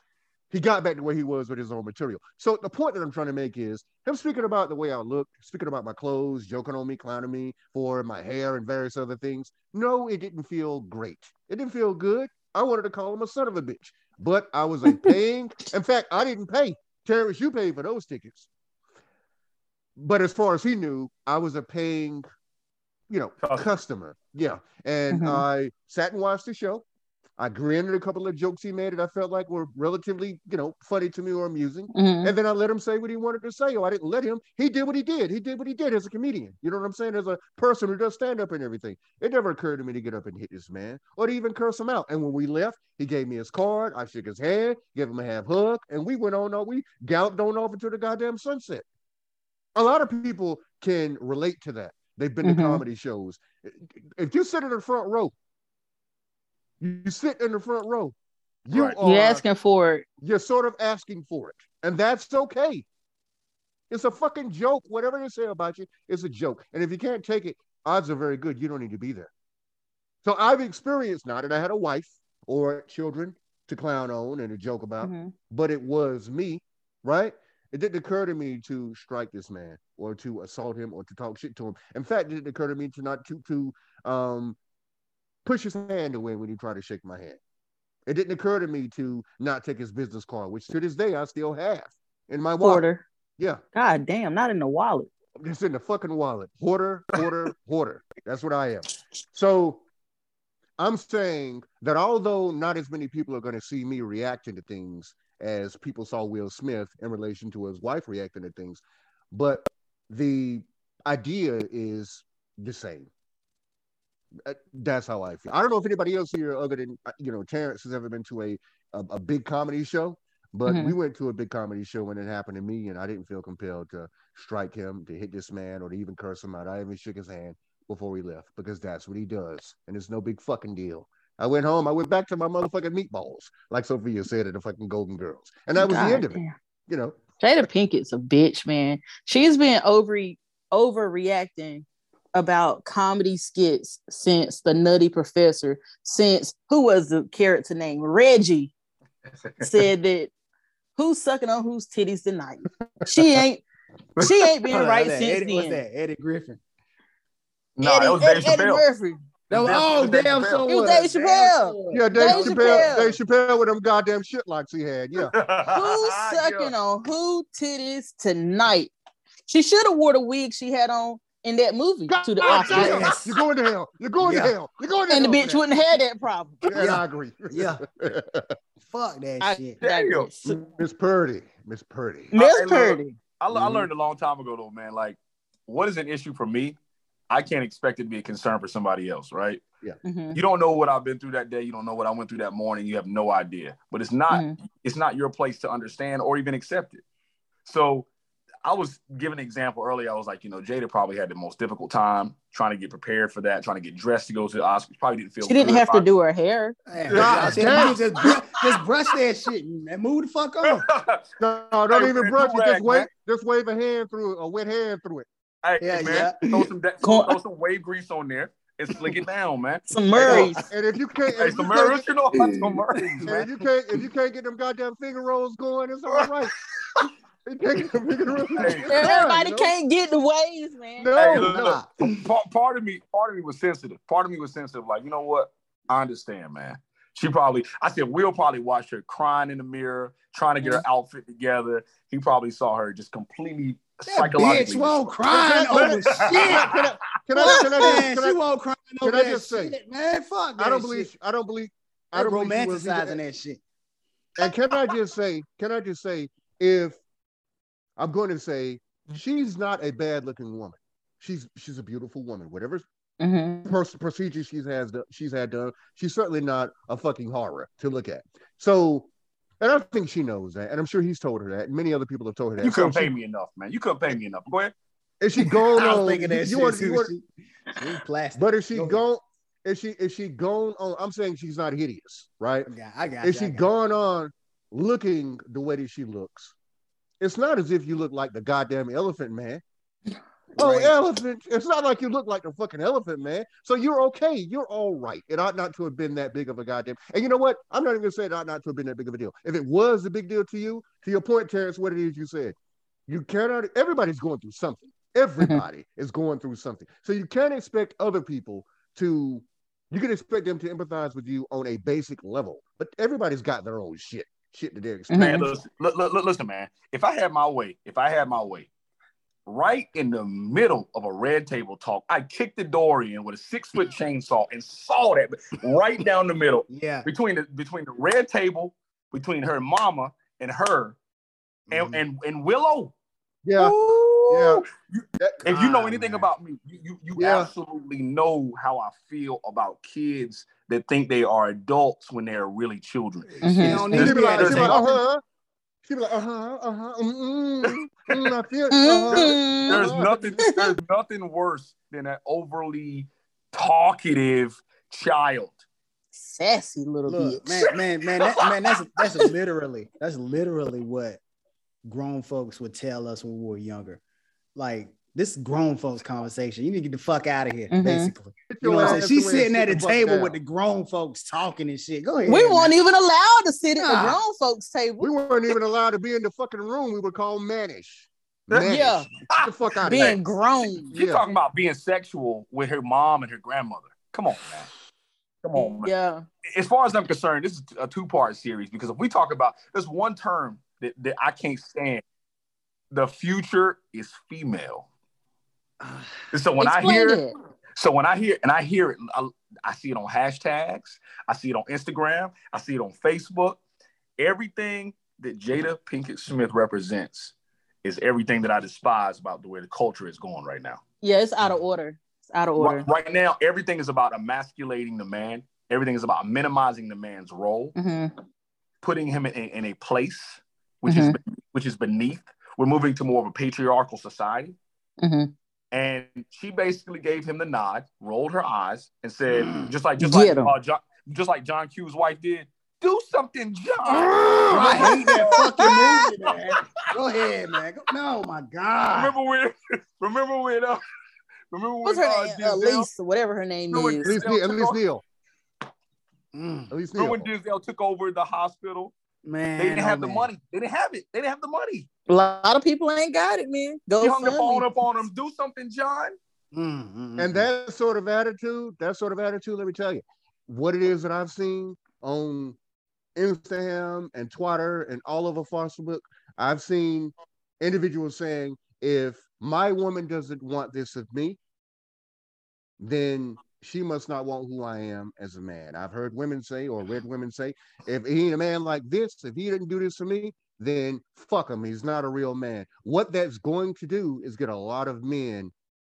he got back to where he was with his own material. So the point that I'm trying to make is him speaking about the way I look, speaking about my clothes, joking on me, clowning me for my hair and various other things. No, it didn't feel great. It didn't feel good. I wanted to call him a son of a bitch, but I was a paying. in fact, I didn't pay. Terrence, you paid for those tickets. But as far as he knew, I was a paying, you know, Customer. customer. Yeah. And Mhm. I sat and watched the show. I grinned at a couple of jokes he made that I felt like were relatively, you know, funny to me or amusing. Mhm. And then I let him say what he wanted to say, or I didn't let him. He did what he did. He did what he did as a comedian. You know what I'm saying? As a person who does stand up and everything. It never occurred to me to get up and hit this man or to even curse him out. And when we left, he gave me his card. I shook his hand, gave him a half hug, and we went on. We galloped on off into the goddamn sunset. A lot of people can relate to that. They've been Mhm. to comedy shows. If you sit in the front row, you sit in the front row. You Right. are You're asking for it. you're sort of asking for it, and that's okay. It's a fucking joke. Whatever they say about you, it's a joke. And if you can't take it, odds are very good you don't need to be there. So I've experienced not that I had a wife or children to clown on and to joke about, Mhm. but it was me, right? It didn't occur to me to strike this man or to assault him or to talk shit to him. In fact, it didn't occur to me to not to to um push his hand away when he tried to shake my hand. It didn't occur to me to not take his business card, which to this day I still have in my wallet. Yeah, God damn, not in the wallet. it's in the fucking wallet. Hoarder, hoarder, hoarder. That's what I am. So I'm saying that although not as many people are going to see me reacting to things as people saw Will Smith in relation to his wife reacting to things, but the idea is the same. Uh, That's how I feel. I don't know if anybody else here, other than uh, you know Terrence, has ever been to a a, a big comedy show, but Mhm. we went to a big comedy show when it happened to me, and I didn't feel compelled to strike him, to hit this man, or to even curse him out. I even shook his hand before we left because that's what he does, and it's no big fucking deal. I went home. I went back to my motherfucking meatballs, like Sophia said at the fucking Golden Girls, and that was God the end of it. You know, Jada Pinkett's a bitch, man. She's been over overreacting about comedy skits since the Nutty Professor, since who was the character name? Reggie said that who's sucking on whose titties tonight. She ain't she ain't been on, right since Eddie, what's then. that? Eddie Griffin. Nah, Eddie, that was Eddie, Dave Eddie Murphy. No, That's- oh, that's damn, Chappelle. so It was what? Dave Chappelle. so? Yeah, Dave, Dave Chappelle, Chappelle. Dave Chappelle with them goddamn shit locks he had. Yeah. Who's sucking on who titties tonight? She should have wore the wig she had on in that movie to the God Oscars. Yes. You're going to hell. You're going Yeah. to hell. You're going to hell. And the bitch for wouldn't have that problem. that. And Yeah. I agree. Yeah. Fuck that I shit. digress. Miss Purty. Miss Purty. Miss Purty. I, I Mhm. learned a long time ago though, man. Like, what is an issue for me? I can't expect it to be a concern for somebody else, right? Mhm. You don't know what I've been through that day. You don't know what I went through that morning. You have no idea. But it's not. Mhm. It's not your place to understand or even accept it. So, I was giving an example earlier. I was like, you know, Jada probably had the most difficult time trying to get prepared for that, trying to get dressed to go to the Oscars. Probably didn't feel. She didn't have to do her hair. Damn, God I said, damn. you just, brush, just brush that shit and move the fuck on. it. No, don't Hey, even brush it. do-rag, Just wave, man. just wave a hand through it, a wet hand through it. hey, Yeah, man, yeah. throw some de- throw some wave grease on there and slick it down, man. Some Murray's. And if you can't, Hey, if you some can't, Murray's, you know, some Murray's, and man. if you can't, if you can't get them goddamn finger rolls going, it's all right. You can't get them finger rolls. Hey, it's fine, Everybody you know? can't get the waves, man. No, Hey, look, no. look, part, part of me, part of me was sensitive. Part of me was sensitive. Like, you know what? I understand, man. She probably, I said, Will probably watched her crying in the mirror, trying to get her mm-hmm. outfit together. He probably saw her just completely That psychologically. bitch won't crying over shit. Can I, can I, can I, Fuck, can I, man, can she won't crying can I that just say, man. Fuck that I don't shit. believe, I don't believe, I don't believe she romanticizing that shit. And can I just say, can I just say, if I'm going to say she's not a bad looking woman, she's she's a beautiful woman. Whatever Mhm. pers- procedure she's has do- she's had done, she's certainly not a fucking horror to look at. So, and I think she knows that, and I'm sure he's told her that, and many other people have told her that. You couldn't she- pay me enough, man. You couldn't pay me enough. Go ahead. Is she going on? was thinking that you shit want- too. you want- she, she plastic. but is she Go gone? Is she is she gone on? I'm saying she's not hideous, right? I got, I got Is you, she I got gone on looking the way that she looks? It's not as if you look like the goddamn elephant man. Oh, Right. elephant. It's not like you look like the fucking elephant man. So you're okay. You're all right. It ought not to have been that big of a goddamn. And you know what? I'm not even gonna say it ought not to have been that big of a deal. If it was a big deal to you, to your point, Terrence, what it is you said, you cannot. Everybody's going through something. Everybody is going through something. So you can't expect other people to. You can expect them to empathize with you on a basic level, but everybody's got their own shit, shit that they're Man, listen, look, look, look, listen, man. If I had my way, if I had my way, right in the middle of a red table talk, I kicked the door in with a six foot chainsaw and saw that right down the middle. Yeah. between the between the red table, between her mama and her, and Mhm. and, and Willow. Yeah, Ooh. Yeah. That- If you know anything man. about me, you you, you Yeah. absolutely know how I feel about kids that think they are adults when they're really children. Mhm. She don't need to be be like, at she the be like, uh huh. She be like, uh huh, uh huh. Mm, mm, mm, I feel. Mhm. Uh-huh. There's nothing there's nothing worse than an overly talkative child. Sassy little Look, bitch. man, man, man, that, man, that's that's literally that's literally what grown folks would tell us when we were younger. Like this grown folks conversation. You need to get the fuck out of here, Mhm. basically. You know what I'm saying? She's sitting at sit the table down. with the grown folks talking and shit. Go ahead. We weren't even allowed to sit at the grown folks table. We weren't even allowed to be in the fucking room. We were called mannish. Mannish. Yeah. Get the fuck out of. Being grown. She's Yeah. talking about being sexual with her mom and her grandmother. Come on, man. Come on, man. Yeah. As far as I'm concerned, this is a two-part series because if we talk about there's one term that, that I can't stand. The future is female. And so when Explain I hear it. So when I hear and I hear it, I, I see it on hashtags, I see it on Instagram, I see it on Facebook. Everything that Jada Pinkett Smith represents is everything that I despise about the way the culture is going right now. Yeah, it's out of order. It's out of order. Right, right now, everything is about emasculating the man. Everything is about minimizing the man's role, hmm putting him in, in a place which is which is beneath. We're moving to more of a patriarchal society. hmm and she basically gave him the nod, rolled her eyes, and said, Mm. just like just Get like uh, John, just like John Q's wife did, do something, John. I hate that fucking movie, man. Go ahead, man. Go, no, my God. Remember when? Remember when? Uh, remember when? What's her uh, name? Denzel- Elise, whatever her name No, it- At is. least, Neal, at Neal. Neil. Mm, At least Remember when Denzel took over the hospital? man, They didn't have oh, the man. money. They didn't have it. They didn't have the money. A lot of people ain't got it, man. Go He hung the phone up on him. Do something, John. Mm-hmm. And that sort of attitude, that sort of attitude, let me tell you, what it is that I've seen on Instagram and Twitter and all over Facebook, I've seen individuals saying, if my woman doesn't want this of me, then she must not want who I am as a man. I've heard women say, or read women say, if he ain't a man like this, if he didn't do this for me, then fuck him. He's not a real man. What that's going to do is get a lot of men,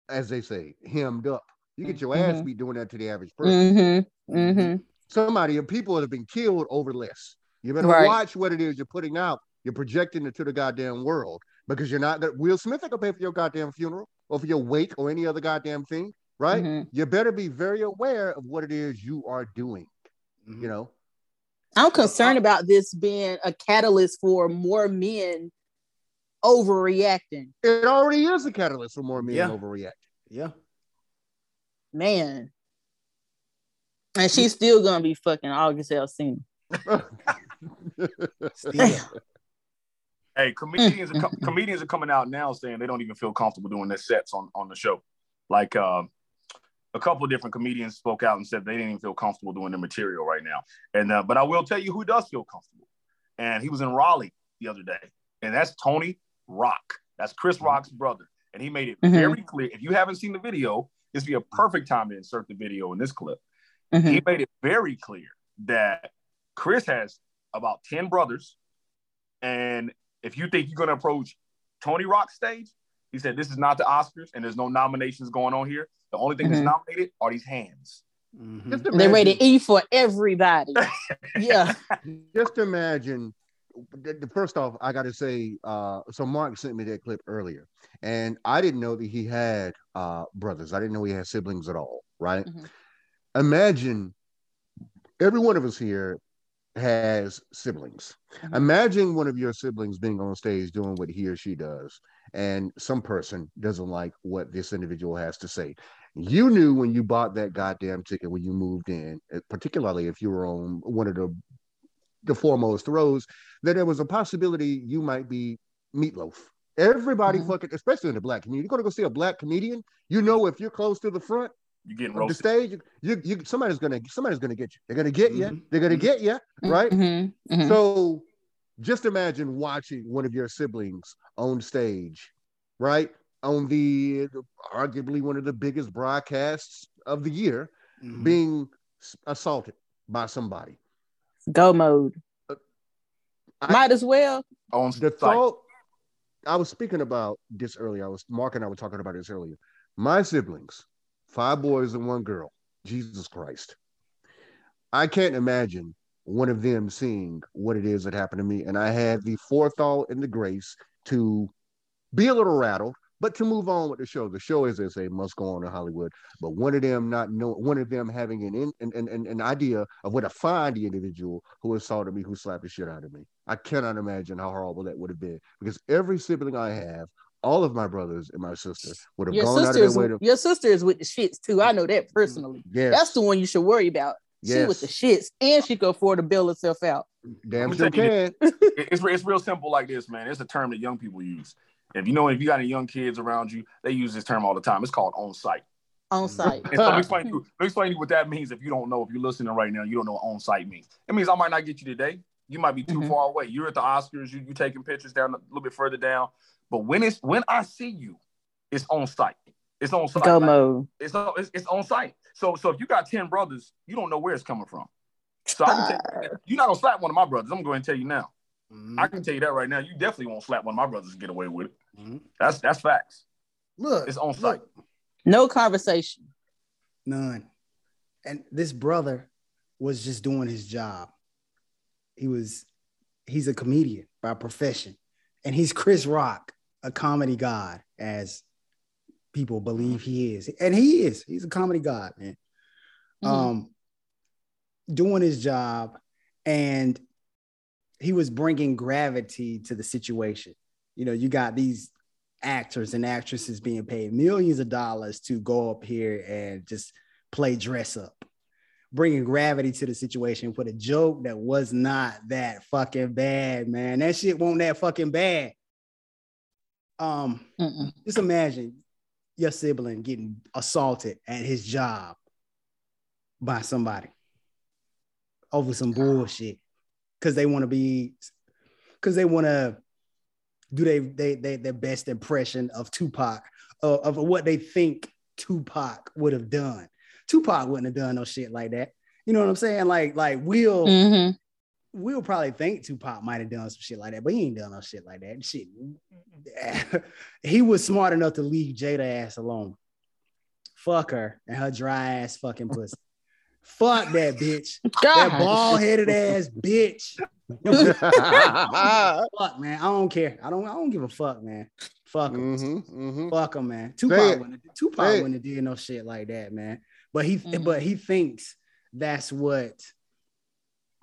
as they say, hemmed up. You get your ass Mhm. beat doing that to the average person. Mm-hmm. Mm-hmm. Somebody, people that have been killed over less. You better Right. watch what it is you're putting out. You're projecting it to the goddamn world because you're not. gonna Will Smith ain't gonna pay for your goddamn funeral or for your wake or any other goddamn thing, right? Mhm. You better be very aware of what it is you are doing. Mm-hmm. You know, I'm concerned about this being a catalyst for more men overreacting. it already is a catalyst for more men Yeah. overreact. Yeah. Man. And she's still gonna be fucking August Alsina. Still. Hey, comedians are co- comedians are coming out now saying they don't even feel comfortable doing their sets on on the show. Like uh, a couple of different comedians spoke out and said they didn't even feel comfortable doing their material right now. And uh, but I will tell you who does feel comfortable. And he was in Raleigh the other day, and that's Tony Rock. That's Chris Rock's brother, and he made it Mhm. very clear. If you haven't seen the video, this would be a perfect time to insert the video in this clip. Mhm. He made it very clear that Chris has about 10 brothers. And if you think you're going to approach Tony Rock's stage, he said, This is not the Oscars and there's no nominations going on here. The only thing Mhm. that's nominated are these hands. Mhm. Just They imagine, rated E for everybody. yeah. just imagine. the- the- First off, I got to say, uh, so Mark sent me that clip earlier, and I didn't know that he had uh, brothers. I didn't know he had siblings at all. Right? Mhm. Imagine every one of us here has siblings. Mhm. Imagine one of your siblings being on stage doing what he or she does, and some person doesn't like what this individual has to say. You knew when you bought that goddamn ticket when you moved in, eh, particularly if you were on one of the the foremost rows, that there was a possibility you might be meatloaf. Everybody Mhm. fucking, especially in the black community, you're gonna go see a black comedian. You know, if you're close to the front, You're getting of the stage, you, you somebody's gonna somebody's gonna get you. They're gonna get you. Mhm. They're gonna get you, right? Mhm. Mhm. So just imagine watching one of your siblings on stage, right? On the arguably one of the biggest broadcasts of the year, Mhm. being assaulted by somebody. Go mode. I- Might as well. on The site. thought I was speaking about this earlier. I was Mark and I were talking about this earlier. My siblings, five boys and one girl. Jesus Christ. I can't imagine one of them seeing what it is that happened to me. And I had the forethought and the grace to be a little rattled, but to move on with the show. The show, is as they must go on in Hollywood. But one of them not know one of them having an in, an, an, an idea of where to find the individual who assaulted me, who slapped the shit out of me. I cannot imagine how horrible that would have been. Because every sibling I have, all of my brothers and my sister would have Your gone out of their way to your sister is with the shits too. I know that personally. Mm, yes, That's the one you should worry about. She with the shits, and she can afford to bail herself out. damn sure can. It's, it's real simple like this, man. It's a term that young people use. If you know, if you got any young kids around you, they use this term all the time. It's called on site. On site. So let me explain to you, let me explain to you what that means if you don't know, if you're listening right now, you don't know what on site means. It means I might not get you today. You might be too Mhm. far away. You're at the Oscars, you you taking pictures down a little bit further down. But when it's when I see you, it's on site. It's on site. Go Like, mode. it's, on, it's it's on site. So so if you got 10 brothers, you don't know where it's coming from. So I can tell you, you're not gonna slap one of my brothers. I'm going to tell you now. Mhm. I can tell you that right now. You definitely won't slap one of my brothers and get away with it. Mhm. That's that's facts. Look, It's on site. No conversation. None. And this brother was just doing his job. He was, he's a comedian by profession. And he's Chris Rock, a comedy god, as people believe he is. And he is. He's a comedy god, man. Mhm. Um, doing his job. And he was bringing gravity to the situation. You know, you got these actors and actresses being paid millions of dollars to go up here and just play dress up, bringing gravity to the situation with a joke that was not that fucking bad, man. That shit wasn't that fucking bad. Um, Mm-mm. just imagine your sibling getting assaulted at his job by somebody over some bullshit because they want to be because they want to do they, they they their best impression of Tupac uh, of what they think Tupac would have done. Tupac wouldn't have done no shit like that. You know what I'm saying? Like like Will Mhm. we'll probably think Tupac might have done some shit like that, but he ain't done no shit like that. Shit, he was smart enough to leave Jada ass alone. Fuck her and her dry ass fucking pussy. Fuck that bitch. That God. bald headed ass bitch. Fuck man, I don't care. I don't. I don't give a fuck, man. Fuck him. Mhm, mhm. Fuck him, man. Say Tupac it. wouldn't. Tupac Say wouldn't have did no shit like that, man. But he, Mhm. but he thinks that's what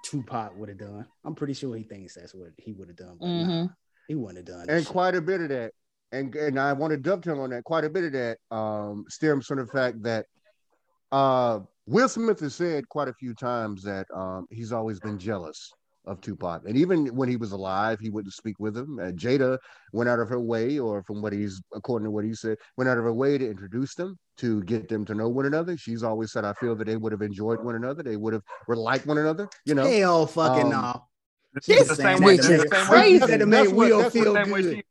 Tupac would have done. I'm pretty sure he thinks that's what he would have done. But nah, Mhm. he wouldn't have done. that and shit. quite a bit of that and and i want to dovetail on that quite a bit of that um stems from the fact that uh will smith has said quite a few times that um he's always been jealous of tupac and even when he was alive he wouldn't speak with him uh, jada went out of her way or from what he's according to what he said went out of her way to introduce them to get them to know one another she's always said i feel that they would have enjoyed one another they would have were like one another you know Hell, fucking Um, no. It's This the same way. which the is same way- crazy. That to That's make Will feel the good.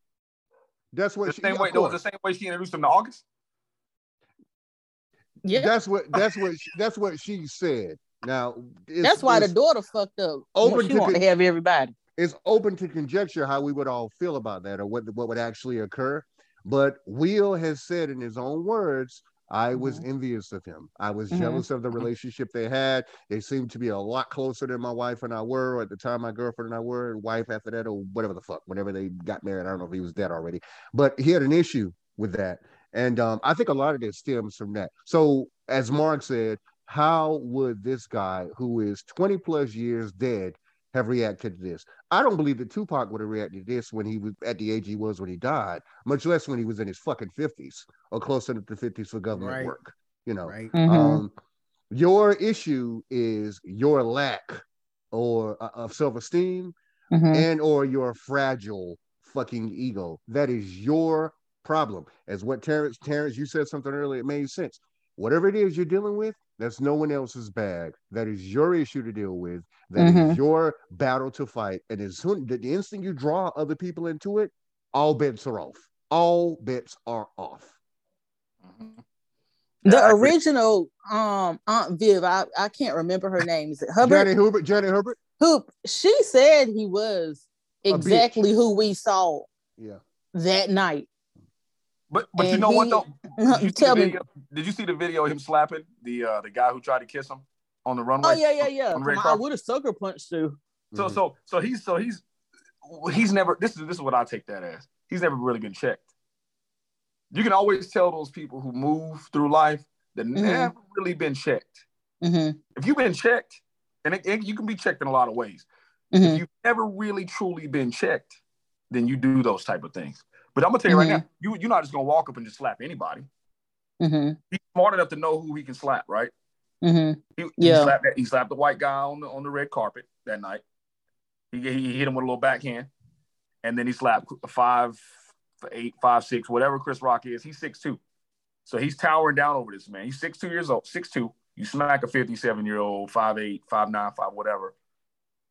that's what the she, same of way, no, the same way she introduced him to August. Yeah. That's what that's what she, that's what she said. Now That's why the daughter fucked up. Open she to want to have everybody. it's open to conjecture how we would all feel about that or what what would actually occur. But Will has said in his own words, I was Mhm. envious of him. I was Mhm. jealous of the relationship they had. They seemed to be a lot closer than my wife and I were, or at the time my girlfriend and I were, and wife after that, or whatever the fuck, whenever they got married. I don't know if he was dead already, but he had an issue with that. And um, I think a lot of this stems from that. So, as Mark said, how would this guy who is 20 plus years dead have reacted to this? I don't believe that Tupac would have reacted to this when he was at the age he was when he died, much less when he was in his fucking 50s or close enough to 50s for government Right. work. You know, Right. Mhm. um, your issue is your lack or uh, of self-esteem Mhm. and or your fragile fucking ego. That is your problem. As what Terrence, Terrence, you said something earlier, it made sense. Whatever it is you're dealing with, that's no one else's bag. That is your issue to deal with. That is Mhm. your battle to fight. And as soon the, the instant you draw other people into it, all bets are off. All bets are off. The Yeah, I original um Aunt Viv, I, I can't remember her name. Is it Hubbard? Janet Hubert, Janet Hubert. Who she said he was exactly who we saw Yeah. that night. But but you And know what he- though? Did you see Tell the me. video? Did you see the video of him slapping the uh the guy who tried to kiss him on the runway? Oh yeah, yeah, yeah. On the on, I would have sucker punched too. So Mhm. so so he's so he's he's never this is this is what I take that as. He's never really been checked. You can always tell those people who move through life that Mm-hmm. never really been checked. hmm If you've been checked, and it, it- you can be checked in a lot of ways. If you've never really truly been checked, then you do those type of things. But I'm gonna tell you right Mhm. now, you you're not just gonna walk up and just slap anybody. hmm He's smart enough to know who he can slap, right? hmm He, Yeah. he slapped that, he slapped the white guy on the on the red carpet that night. He, he hit him with a little backhand, and then he slapped five, eight, five, six, whatever Chris Rock is. He's six two, so he's towering down over this man. He's six two years old, six two. You smack a fifty seven year old, five eight, five nine, five whatever.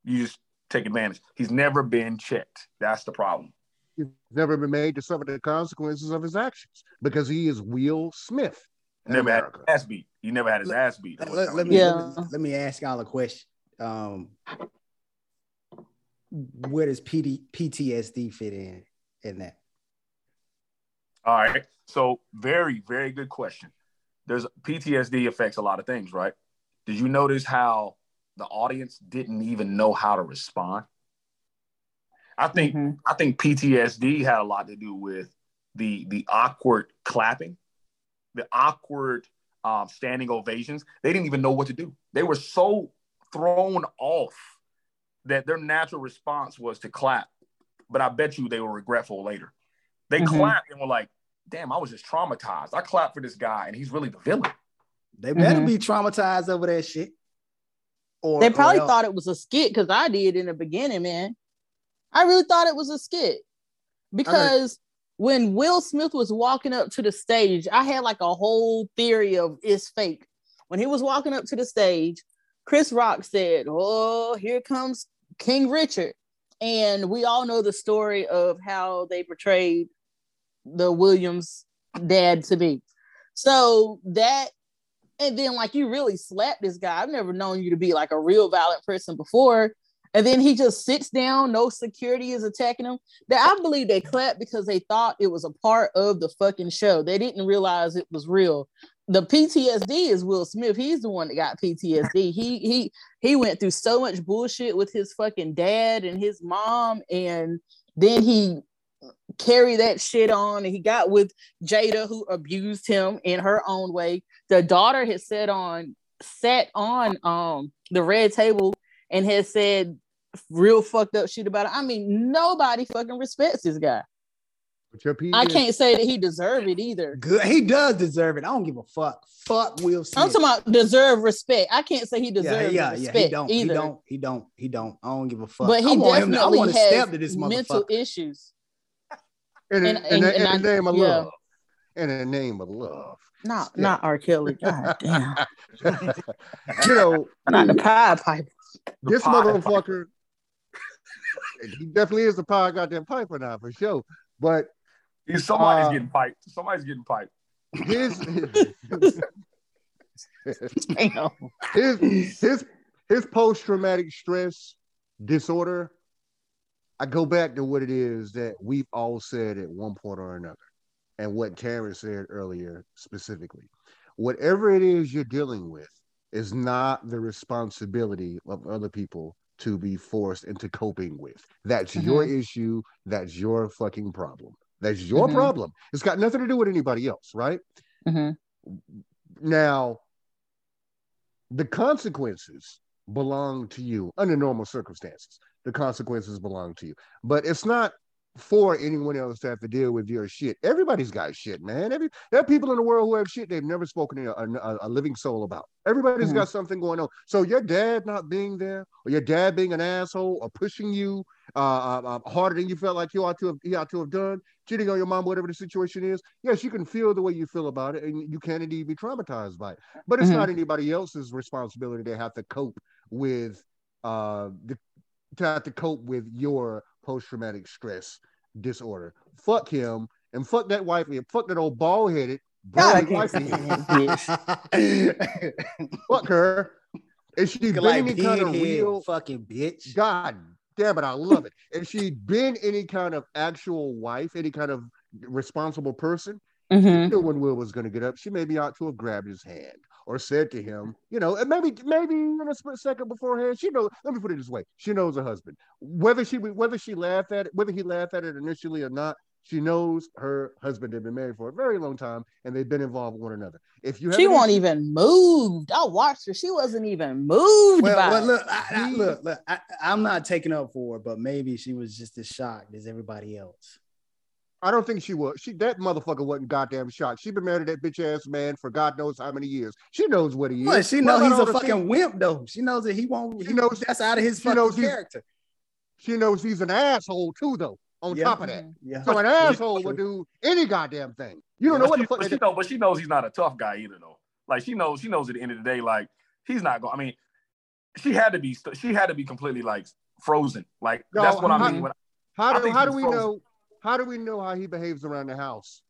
You just take advantage. He's never been checked. That's the problem. He's never been made to suffer the consequences of his actions because he is Will Smith. in Never had his ass beat. He never had his ass beat. Let, let- let me, Yeah. let me let me ask y'all a question. Um, where does PD, PTSD fit in in that? All right. So very, very good question. There's PTSD affects a lot of things, right? Did you notice how the audience didn't even know how to respond? I think Mhm. I think PTSD had a lot to do with the the awkward clapping, the awkward um, standing ovations. They didn't even know what to do. They were so thrown off that their natural response was to clap. But I bet you they were regretful later. They Mhm. clapped and were like, "Damn, I was just traumatized. I clapped for this guy, and he's really the villain." They better Mhm. be traumatized over that shit. Or They probably or thought it was a skit because I did in the beginning, man. I really thought it was a skit because when Will Smith was walking up to the stage, I had like a whole theory of it's fake. When he was walking up to the stage, Chris Rock said, "Oh, here comes King Richard," and we all know the story of how they portrayed the Williams dad to be. So that, and then like you really slapped this guy. I've never known you to be like a real violent person before. And then he just sits down, no security is attacking him. That I believe they clapped because they thought it was a part of the fucking show. They didn't realize it was real. The PTSD is Will Smith. He's the one that got PTSD. He he he went through so much bullshit with his fucking dad and his mom, and then he carried that shit on and he got with Jada who abused him in her own way. The daughter had sat on sat on um the red table and has said real fucked up shit about it. I mean, nobody fucking respects this guy. But your people, I can't say that he deserved it either. Good, he does deserve it. I don't give a fuck. Fuck Will Smith. I'm talking about deserve respect. I can't say he deserves yeah, yeah, respect yeah. He don't. either. He don't. He don't. He don't. I don't give a fuck. But he I want definitely him, I want to has step to this mental issues. In, And- in, and- in, and in I- the name of yeah. love. In the name of love. Not Yeah. not R. Kelly. God damn. you know, Not the Pied Piper. The this motherfucker, he definitely is a pie goddamn piper now for sure. But He's- Somebody's Uh, getting piped. Somebody's getting piped. his Damn. his his his post traumatic stress disorder. I go back to what it is that we've all said at one point or another, and what Karen said earlier specifically. Whatever it is you're dealing with is not the responsibility of other people to be forced into coping with. That's your issue. That's your fucking problem. That's your Mhm. problem. It's got nothing to do with anybody else, right? Mhm. Now, the consequences belong to you under normal circumstances. The consequences belong to you, but it's not for anyone else to have to deal with your shit. Everybody's got shit, man. Every there are people in the world who have shit they've never spoken to a, a, a living soul about. Everybody's Mhm. got something going on. So your dad not being there, or your dad being an asshole, or pushing you uh, uh, uh, harder than you felt like you ought to have, he ought to have done, cheating on your mom, whatever the situation is. Yes, you can feel the way you feel about it, and you can indeed be traumatized by it. But it's Mhm. not anybody else's responsibility to have to cope with uh the to have to cope with your post-traumatic stress disorder. Fuck him and fuck that wife and fuck that old bald-headed God, I bald can't wifey. stand bitch. Fuck her. If she's been like any kind of pinhead, real fucking bitch. God damn it, I love it. If she'd been any kind of actual wife, any kind of responsible person, Mhm. knew when Will was going to get up, she maybe ought to have grabbed his hand or said to him, you know, and maybe maybe in a split second beforehand, she knows. Let me put it this way: she knows her husband. Whether she whether she laughed at it, whether he laughed at it initially or not, she knows her husband had been married for a very long time and they've been involved with one another. If you have She an wasn't issue- even moved. I watched her. She wasn't even moved Well, by well look, I, I, look, look. I, I'm not taking up for her, but maybe she was just as shocked as everybody else. I don't think she was. She that motherfucker wasn't goddamn shot. She been married to that bitch ass man for God knows how many years. She knows what he is. Well, she knows about he's a fucking things- wimp, though. She knows that he won't. She He knows- that's out of his she fucking knows character. She knows he's an asshole too, though. On Yeah. top of that, Yeah. so an asshole would do any goddamn thing. You don't know what she, the fuck. but she know, but she knows he's not a tough guy either, though. Like she knows, she knows at the end of the day, like he's not going. I mean, she had to be, she had to be completely like frozen. Like No, that's what I how- mean. When, How I do think how do we frozen. know? How do we know how he behaves around the house?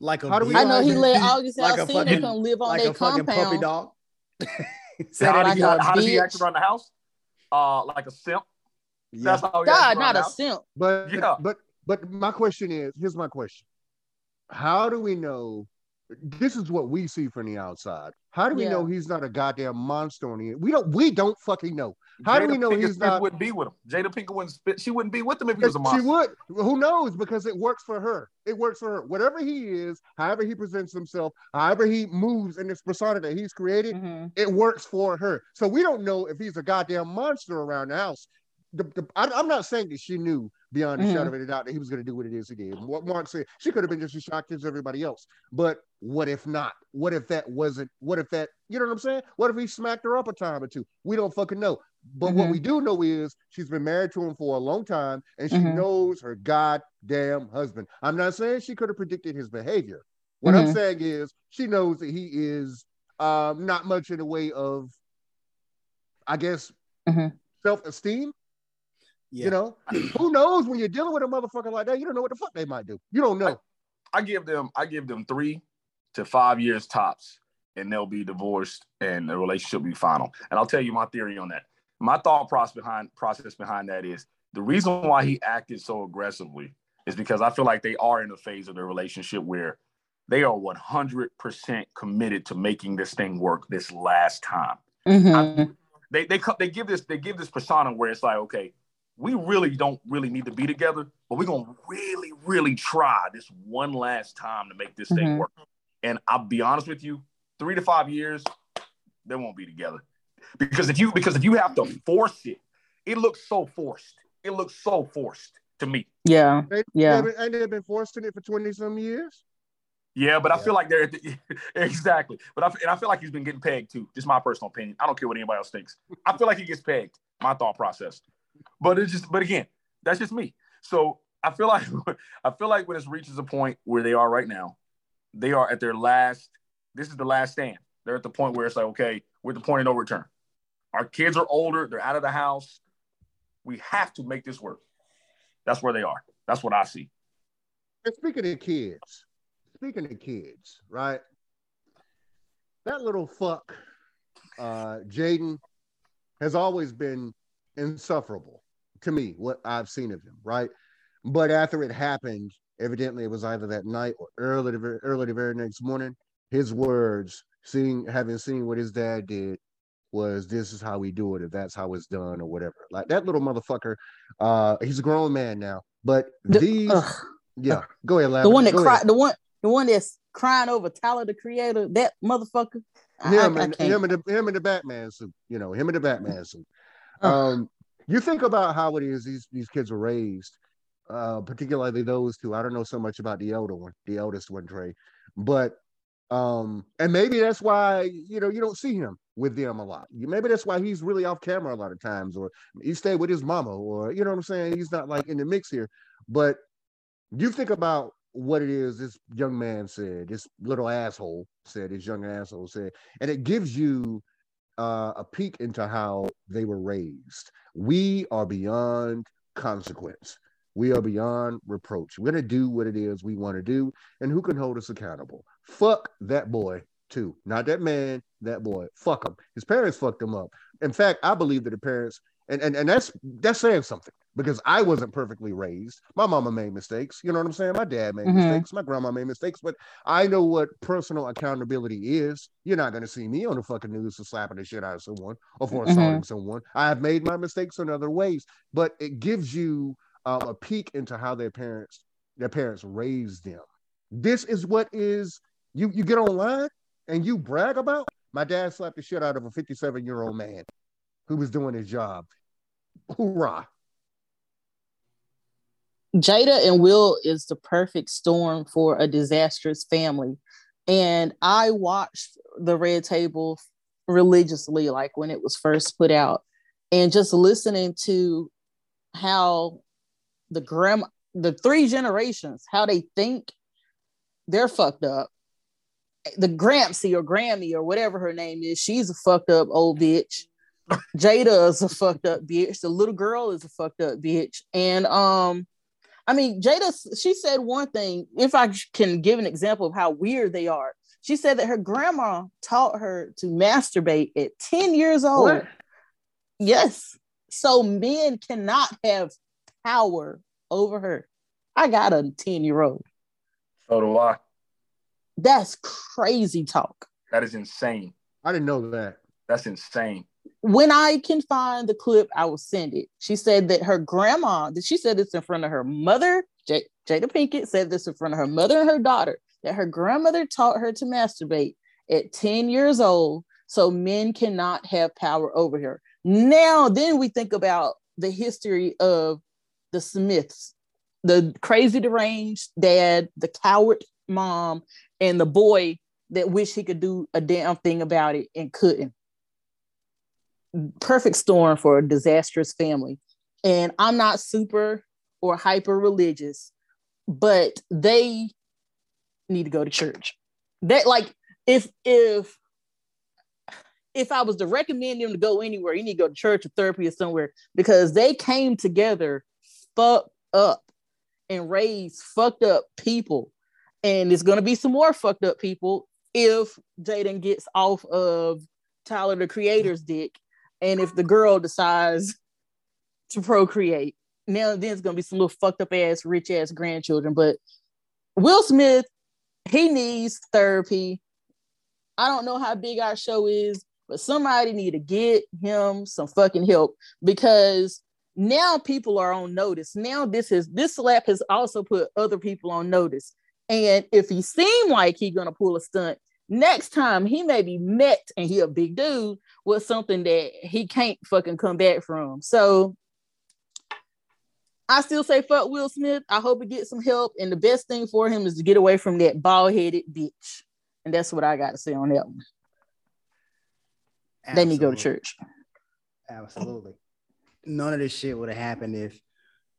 Like a How do we- I know he let a- August like a Alsina fucking- come live on like their a fucking puppy dog. Said how, it did like he, a how does he bitch. act around the house? Uh, like a simp. Yeah. That's how he God, not a house. simp. But Yeah. but but my question is, here's my question. How do we know? This is what we see from the outside. How do we Yeah. know he's not a goddamn monster on the We don't. We don't fucking know. How do we know Pinkett he's Smith not? Wouldn't be with him. Jada Pinkett wouldn't. Spit, she wouldn't be with him if he was a monster. She would. Who knows? Because it works for her. It works for her. Whatever he is, however he presents himself, however he moves in this persona that he's created, Mhm. it works for her. So we don't know if he's a goddamn monster around the house. The, the, I, am not saying that she knew beyond a Mhm. shadow of a doubt that he was going to do what it is he did. What Mark said, she could have been just as shocked as everybody else. But what if not? What if that wasn't? What if that? You know what I'm saying? What if he smacked her up a time or two? We don't fucking know. But mm-hmm. what we do know is she's been married to him for a long time and she mm-hmm. knows her goddamn husband. I'm not saying she could have predicted his behavior. What I'm mm-hmm. saying is she knows that he is um, not much in the way of, I guess, mm-hmm. Self esteem. Yeah. You know, who knows when you're dealing with a motherfucker like that, you don't know what the fuck they might do. You don't know. I, I give them, I give them three to five years tops, and they'll be divorced, and the relationship will be final. And I'll tell you my theory on that. My thought process behind process behind that is the reason why he acted so aggressively is because I feel like they are in a phase of their relationship where they are 100% committed to making this thing work this last time. Mm-hmm. they they they give this they give this persona where it's like okay we really don't really need to be together, but we're gonna really, really try this one last time to make this mm-hmm. thing work. And I'll be honest with you, three to five years, they won't be together. Because if you because if you have to force it, it looks so forced. It looks so forced to me. Yeah. They, yeah. And they've been forced in it for 20 some years. Yeah, but yeah. I feel like they're the, exactly. But I and I feel like he's been getting pegged too. Just my personal opinion. I don't care what anybody else thinks. I feel like he gets pegged. My thought process. But it's just, but again, that's just me. So I feel like I feel like when it reaches a point where they are right now, they are at their last. This is the last stand. They're at the point where it's like, okay, we're at the point of no return. Our kids are older. They're out of the house. We have to make this work. That's where they are. That's what I see. And speaking of kids, speaking of kids, right? That little fuck, uh, Jaden, has always been insufferable to me, what I've seen of him, right? But after it happened, evidently it was either that night or early the, early the very next morning, his words, seeing having seen what his dad did, was this is how we do it, if that's how it's done, or whatever. Like that little motherfucker, uh, he's a grown man now. But the, these yeah, go ahead, The one that cried, the one the one that's crying over Tyler the creator, that motherfucker. Him I, and I him and the him and the Batman suit, you know, him and the Batman suit. Um, you think about how it is these these kids were raised, uh, particularly those two. I don't know so much about the elder one, the eldest one, Trey, but um, and maybe that's why you know you don't see him with them a lot. Maybe that's why he's really off camera a lot of times, or he stayed with his mama, or you know what I'm saying. He's not like in the mix here. But you think about what it is this young man said, this little asshole said, this young asshole said, and it gives you uh, a peek into how they were raised. We are beyond consequence. We are beyond reproach. We're going to do what it is we want to do. And who can hold us accountable? Fuck that boy, too. Not that man, that boy. Fuck him. His parents fucked him up. In fact, I believe that the parents, and, and, and that's that's saying something because I wasn't perfectly raised. My mama made mistakes. You know what I'm saying? My dad made mm-hmm. mistakes. My grandma made mistakes, but I know what personal accountability is. You're not going to see me on the fucking news for slapping the shit out of someone or for assaulting mm-hmm. someone. I have made my mistakes in other ways, but it gives you um, a peek into how their parents their parents raised them. This is what is you you get online and you brag about. My dad slapped the shit out of a 57 year old man who was doing his job. Hoorah! Jada and Will is the perfect storm for a disastrous family. And I watched the Red Table religiously, like when it was first put out, and just listening to how the grandma, the three generations, how they think they're fucked up. The Grampsy or Grammy or whatever her name is, she's a fucked up old bitch. Jada is a fucked up bitch. The little girl is a fucked up bitch. And um, I mean, Jada, she said one thing, if I can give an example of how weird they are. She said that her grandma taught her to masturbate at 10 years old. What? Yes. So men cannot have power over her. I got a 10 year old. So do I. That's crazy talk. That is insane. I didn't know that. That's insane when I can find the clip, I will send it. She said that her grandma, that she said this in front of her mother, J- Jada Pinkett said this in front of her mother and her daughter, that her grandmother taught her to masturbate at 10 years old so men cannot have power over her. Now, then we think about the history of the Smiths, the crazy deranged dad, the coward mom, and the boy that wished he could do a damn thing about it and couldn't perfect storm for a disastrous family. And I'm not super or hyper religious, but they need to go to church. That like if if if I was to recommend them to go anywhere, you need to go to church or therapy or somewhere because they came together fucked up and raised fucked up people. And it's gonna be some more fucked up people if Jaden gets off of Tyler the creator's dick and if the girl decides to procreate. Now then it's gonna be some little fucked up ass rich ass grandchildren. But Will Smith, he needs therapy. I don't know how big our show is, but somebody need to get him some fucking help because now people are on notice. Now this is this slap has also put other people on notice. And if he seem like he gonna pull a stunt, next time he may be met and he a big dude with something that he can't fucking come back from. So I still say fuck Will Smith. I hope he gets some help. And the best thing for him is to get away from that bald-headed bitch. And that's what I got to say on that one. Absolutely. Then you go to church. Absolutely. None of this shit would have happened if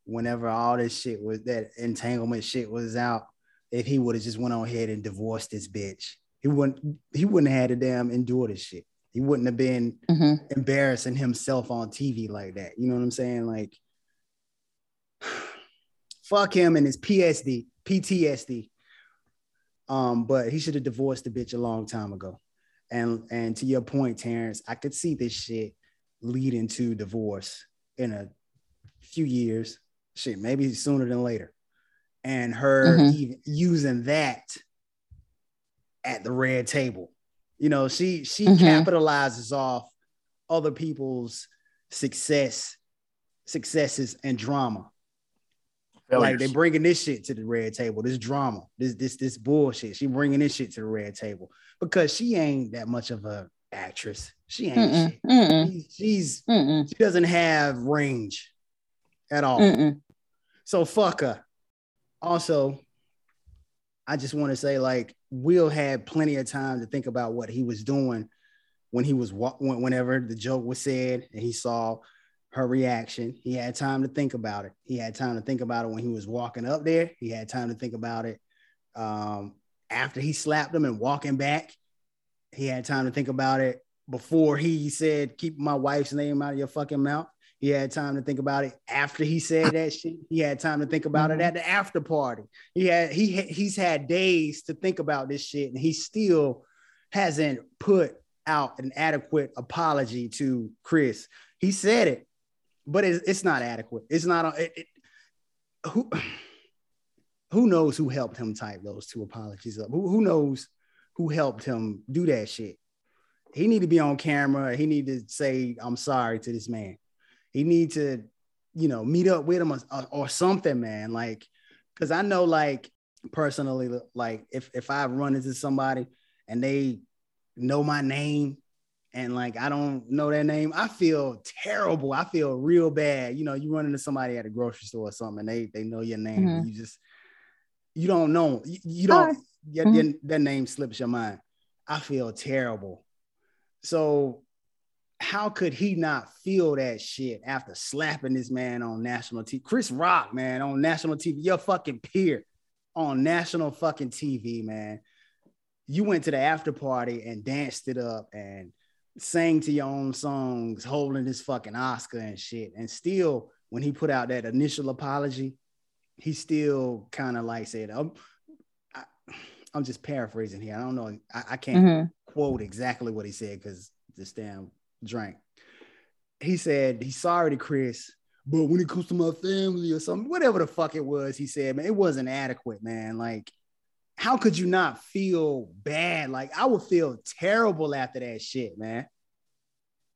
whenever all this shit was that entanglement shit was out, if he would have just went on ahead and divorced this bitch. He wouldn't he wouldn't have had to damn endure this shit. He wouldn't have been mm-hmm. embarrassing himself on TV like that. You know what I'm saying? Like fuck him and his PSD, PTSD. Um, but he should have divorced the bitch a long time ago. And and to your point, Terrence, I could see this shit leading to divorce in a few years. Shit, maybe sooner than later. And her mm-hmm. even using that at the red table. You know, she she mm-hmm. capitalizes off other people's success, successes and drama. Failures. Like they're bringing this shit to the red table, this drama, this this this bullshit. She bringing this shit to the red table because she ain't that much of a actress. She ain't. Mm-mm, shit. Mm-mm, she's mm-mm. she doesn't have range at all. So fuck her. Also, I just want to say like Will had plenty of time to think about what he was doing when he was whenever the joke was said and he saw her reaction. He had time to think about it. He had time to think about it when he was walking up there. He had time to think about it um, after he slapped him and walking back. He had time to think about it before he said, "Keep my wife's name out of your fucking mouth." He had time to think about it after he said that shit. He had time to think about mm-hmm. it at the after party. He had he he's had days to think about this shit, and he still hasn't put out an adequate apology to Chris. He said it but it's, it's not adequate. It's not it, it, who who knows who helped him type those two apologies up. Who, who knows who helped him do that shit? He need to be on camera. He need to say I'm sorry to this man. He need to, you know, meet up with him or, or something, man. Like, because I know, like personally, like if if I run into somebody and they know my name and like I don't know their name, I feel terrible. I feel real bad. You know, you run into somebody at a grocery store or something, and they they know your name, mm-hmm. you just you don't know, you, you don't your, mm-hmm. your, their name slips your mind. I feel terrible. So how could he not feel that shit after slapping this man on national TV? Chris Rock, man, on national TV, your fucking peer on national fucking TV, man. You went to the after party and danced it up and sang to your own songs, holding this fucking Oscar and shit. And still, when he put out that initial apology, he still kind of like said, I'm, I, am just paraphrasing here. I don't know. I, I can't mm-hmm. quote exactly what he said because this damn drink. He said he's sorry to Chris, but when it comes to my family or something, whatever the fuck it was, he said, man, it wasn't adequate, man. Like, how could you not feel bad? Like I would feel terrible after that shit, man.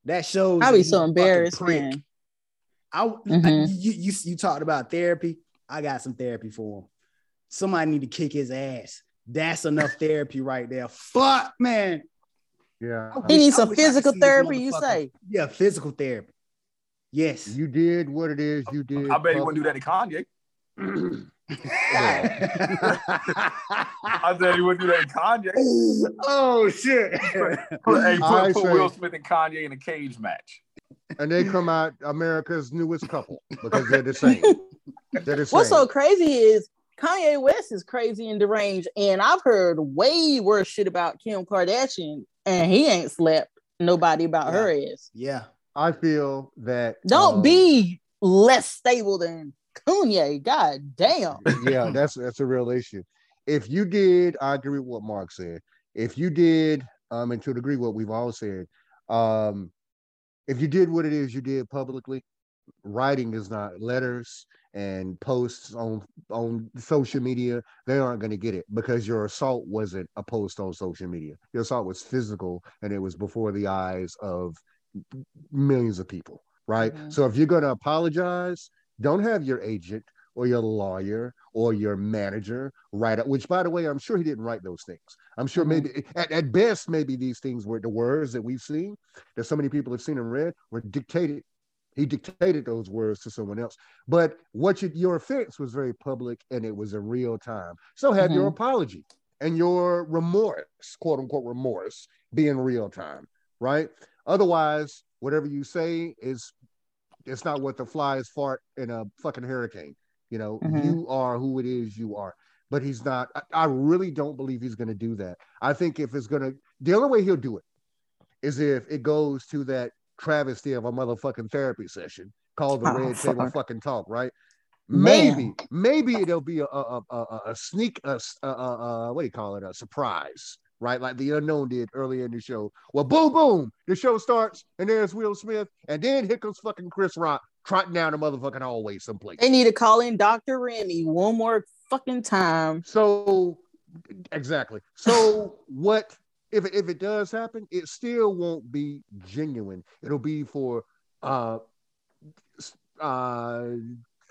That shows. I'd be so embarrassed, man. I, mm-hmm. I you, you you talked about therapy. I got some therapy for him. Somebody need to kick his ass. That's enough therapy right there. Fuck, man. Yeah. He needs some physical therapy, you say? Yeah, physical therapy. Yes. You did what it is you did. I bet he wouldn't do that to Kanye. I said he wouldn't do that in Kanye. Oh shit! hey, put, put Will Smith and Kanye in a cage match. and they come out America's newest couple because they're the same. They're the same. What's so crazy is Kanye West is crazy and deranged, and I've heard way worse shit about Kim Kardashian, and he ain't slept nobody about Yeah. her is. Yeah. I feel that Don't um, be less stable than Kanye. God damn. yeah, that's that's a real issue. If you did, I agree with what Mark said. If you did, um, and to a degree, what we've all said, um, if you did what it is you did publicly, writing is not letters and posts on on social media. They aren't going to get it because your assault wasn't a post on social media. Your assault was physical, and it was before the eyes of millions of people. Right. Mhm. So if you're going to apologize, don't have your agent or your lawyer or your manager write it, which by the way, I'm sure he didn't write those things. I'm sure Mhm. maybe at, at best, maybe these things were the words that we've seen that so many people have seen and read were dictated. He dictated those words to someone else. But what you, your offense was very public and it was in real time. So have your Mhm. apology and your remorse, quote unquote remorse, be in real time, right? Otherwise, whatever you say is it's not what the flies fart in a fucking hurricane. You know, Mhm. you are who it is you are. But he's not. I, I really don't believe he's going to do that. I think if it's going to, the only way he'll do it is if it goes to that travesty of a motherfucking therapy session called the Oh, Red Table. Fucking Talk, right? Man. Maybe, maybe it'll be a a, a, a, sneak, a, a- a- what do you call it, a surprise, right? Like the unknown did earlier in the show. Well, boom, boom, the show starts, and there's Will Smith, and then here comes fucking Chris Rock trotting down the motherfucking hallway someplace. They need to call in Dr. Remy one more fucking time. So exactly. So what if if it does happen, it still won't be genuine. It'll be for uh uh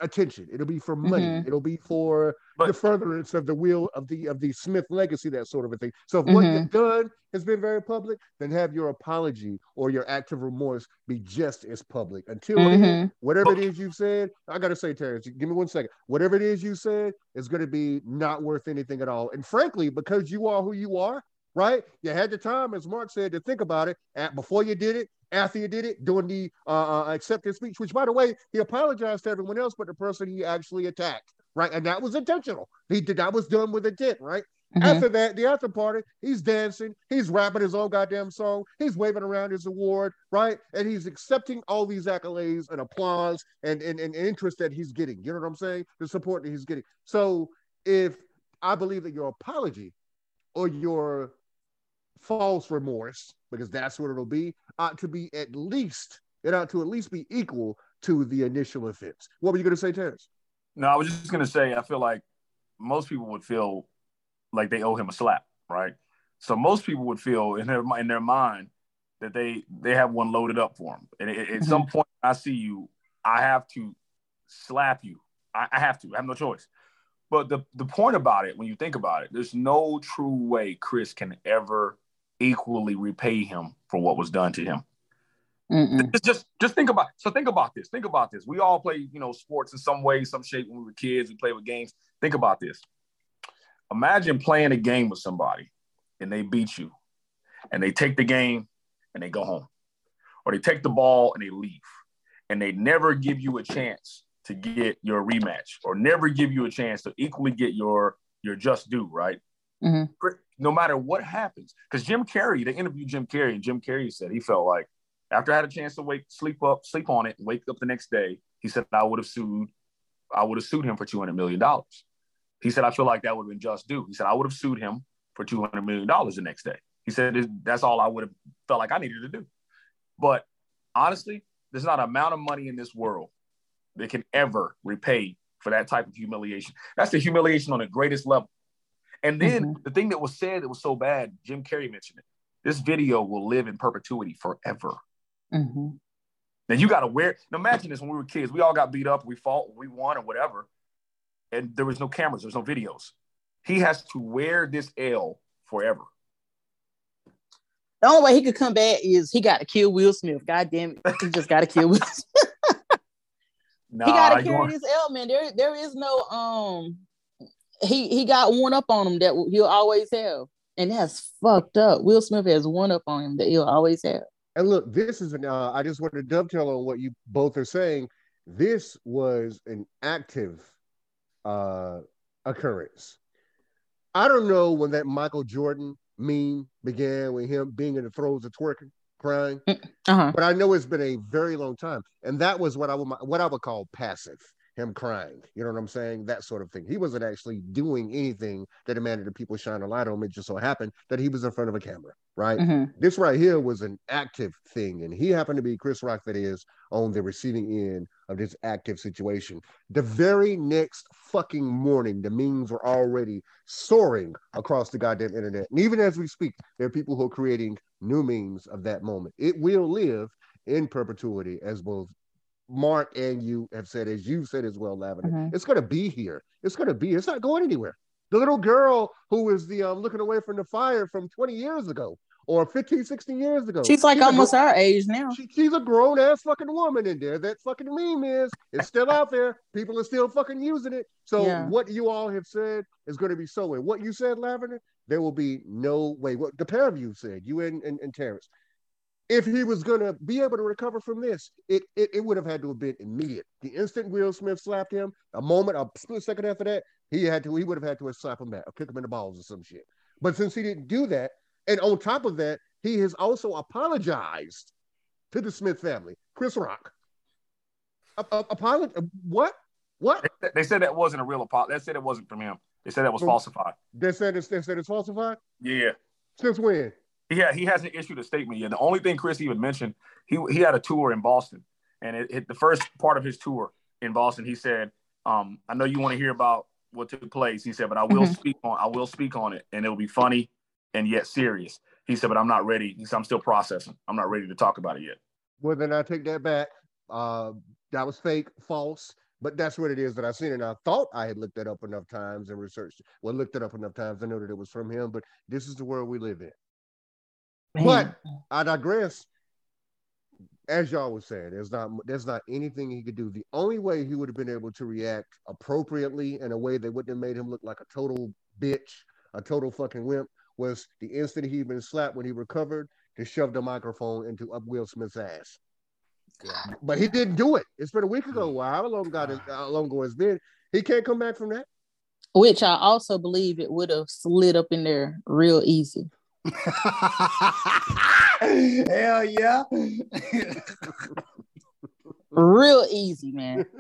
attention. It'll be for money. Mhm. It'll be for But- the furtherance of the will of the of the Smith legacy, that sort of a thing. So if what Mhm. you've done has been very public, then have your apology or your act of remorse be just as public. Until then, Mhm. whatever it is you've said, I gotta say, Terrence, give me one second. Whatever it is you said is gonna be not worth anything at all. And frankly, because you are who you are, right? You had the time, as Mark said, to think about it at before you did it, after you did it, during the uh, uh, acceptance speech, which by the way, he apologized to everyone else but the person he actually attacked, right? And that was intentional. He did that was done with intent, right? Mhm. After that, the after party, he's dancing, he's rapping his own goddamn song, he's waving around his award, right? And he's accepting all these accolades and applause and, and, and interest that he's getting. You know what I'm saying? The support that he's getting. So if I believe that your apology or your false remorse, because that's what it'll be, ought to be at least, it ought to at least be equal to the initial offense. What were you gonna say, Terrence? No, I was just gonna say I feel like most people would feel like they owe him a slap, right? So most people would feel in their in their mind that they they have one loaded up for him. and at, at some mm-hmm. point I see you, I have to slap you. I, I have to. I have no choice. But the the point about it, when you think about it, there's no true way Chris can ever equally repay him for what was done to him. Mm-mm. Just, just just think about so think about this. Think about this. We all play, you know, sports in some way, some shape when we were kids. We play with games. Think about this. Imagine playing a game with somebody and they beat you and they take the game and they go home. Or they take the ball and they leave. And they never give you a chance to get your rematch or never give you a chance to equally get your your just due, right? Mhm. No matter what happens. Because Jim Carrey, they interviewed Jim Carrey, and Jim Carrey said he felt like after I had a chance to wake, sleep up, sleep on it, and wake up the next day, he said I would have sued, I would have sued him for two hundred million dollars. He said I feel like that would have been just due. He said I would have sued him for two hundred million dollars the next day. He said that's all I would have felt like I needed to do. But honestly, there's not an amount of money in this world that can ever repay for that type of humiliation. That's the humiliation on the greatest level. And then the thing that was said that was so bad, Jim Carrey mentioned it. This video will live in perpetuity forever. Mhm. Now you got to wear. Now imagine this: when we were kids, we all got beat up, we fought, we won, or whatever, and there was no cameras, there was no videos. He has to wear this L forever. The only way he could come back is he got to kill Will Smith. God damn it. He just got to kill Will Smith. Nah, he got to carry this element. There, there is no um. He he got one up on him that he'll always have, and that's fucked up. Will Smith has one up on him that he'll always have. And look, this is an. Uh, I just want to dovetail on what you both are saying. This was an active uh, occurrence. I don't know when that Michael Jordan meme began with him being in the throes of twerking, crying, Uh-huh. but I know it's been a very long time, and that was what I would what I would call passive. Him crying, you know what I'm saying? That sort of thing. He wasn't actually doing anything that demanded that people shine a light on him. It just so happened that he was in front of a camera, right? hmm This right here was an active thing, and he happened to be Chris Rock, that is, on the receiving end of this active situation. The very next fucking morning, the memes were already soaring across the goddamn internet. And even as we speak, there are people who are creating new memes of that moment. It will live in perpetuity, as both Mark and you have said, as you said as well, Lavender. Mhm. It's going to be here. It's going to be. It's not going anywhere. The little girl who was the um, looking away from the fire from 20 years ago or 15, 16 years ago. She's like a almost our age now. she, she's a grown ass fucking woman in there. That fucking meme is. It's still out there. People are still fucking using it. So Yeah. what you all have said is going to be so. And what you said, Lavender, there will be no way. What the pair of you said, you and, and, and Terrence, if he was going to be able to recover from this, it, it it would have had to have been immediate. The instant Will Smith slapped him, a moment, a split second after that, he had to. He would have had to have slapped him back or kick him in the balls or some shit. But since he didn't do that, and on top of that, he has also apologized to the Smith family, Chris Rock. A- a- what? What? They, said that wasn't a real apology. They said it wasn't from him. They said that was falsified. They said it's, they said it's falsified. Yeah. Since when? Yeah, he hasn't issued a statement yet. The only thing Chris even mentioned, he he had a tour in Boston, and it, it the first part of his tour in Boston, he said, um, "I know you want to hear about what took place." He said, "But I will Mhm. speak on I will speak on it, and it will be funny and yet serious." He said, "But I'm not ready." He said, "I'm still processing. I'm not ready to talk about it yet." Well, then I take that back. Uh, that was fake, false. But that's what it is that I've seen, and I thought I had looked that up enough times and researched. Well, looked it up enough times. I know that it was from him, but this is the world we live in. But I digress. As y'all was saying, there's not there's not anything he could do. The only way he would have been able to react appropriately in a way that wouldn't have made him look like a total bitch, a total fucking wimp, was the instant he'd been slapped when he recovered to shove the microphone into up Will Smith's ass. Yeah. But he didn't do it. It's been a week ago. Mm. Wow, how long got it? How long ago it's been? He can't come back from that. Which I also believe it would have slid up in there real easy. Hell yeah. Real easy, man.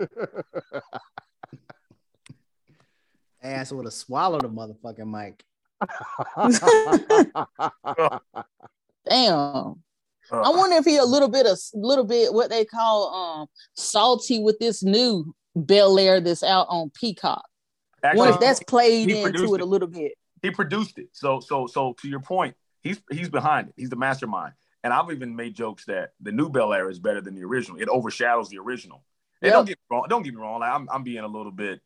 Ass would have swallowed the motherfucking mic. Damn. Uh, I wonder if he a little bit of little bit what they call um salty with this new Bel Air that's out on Peacock. actually, What if that's played into it a little bit? He produced it. So so so to your point, he's he's behind it. He's the mastermind. And I've even made jokes that the new Bel Air is better than the original. It overshadows the original. And Yep. don't get me wrong. Don't get me wrong. Like I'm, I'm being a little bit,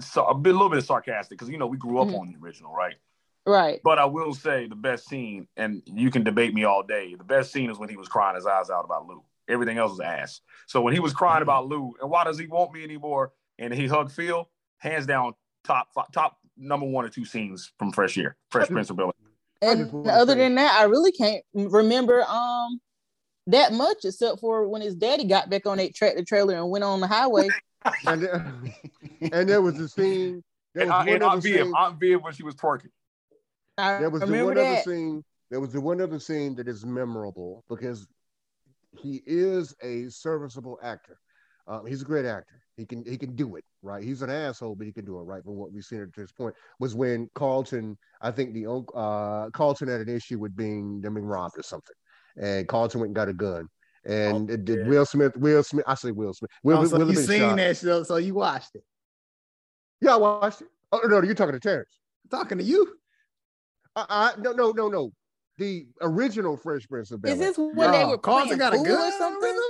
so a bit, a little bit sarcastic because you know we grew up Mhm. on the original, right? Right. But I will say the best scene, and you can debate me all day. The best scene is when he was crying his eyes out about Lou. Everything else was ass. So when he was crying about Lou, and why does he want me anymore? And he hugged Phil, hands down, top top number one or two scenes from Fresh Year, Fresh Prince of Bel Air. And other than that, I really can't remember um that much except for when his daddy got back on that tractor trailer and went on the highway. and, there, and there was a scene. There And, was uh, one and other Aunt Viv, scene. Aunt Viv when she was twerking. I There was the remember one other scene. There was the one other scene that is memorable because he is a serviceable actor. Um, he's a great actor. He can he can do it right. He's an asshole, but he can do it right. From what we've seen at this point, was when Carlton. I think the uh, Carlton had an issue with being them being robbed or something, and Carlton went and got a gun. And Oh, it did yeah. Will Smith. Will Smith. I say Will Smith. Will, Oh, so Will you have seen shot. that show, so you watched it. Yeah, I watched it. Oh no, you're talking to Terrence. talking to you. I, I no no no no. The original Fresh Prince of Bel Is this when they were Carlton playing got a gun or something?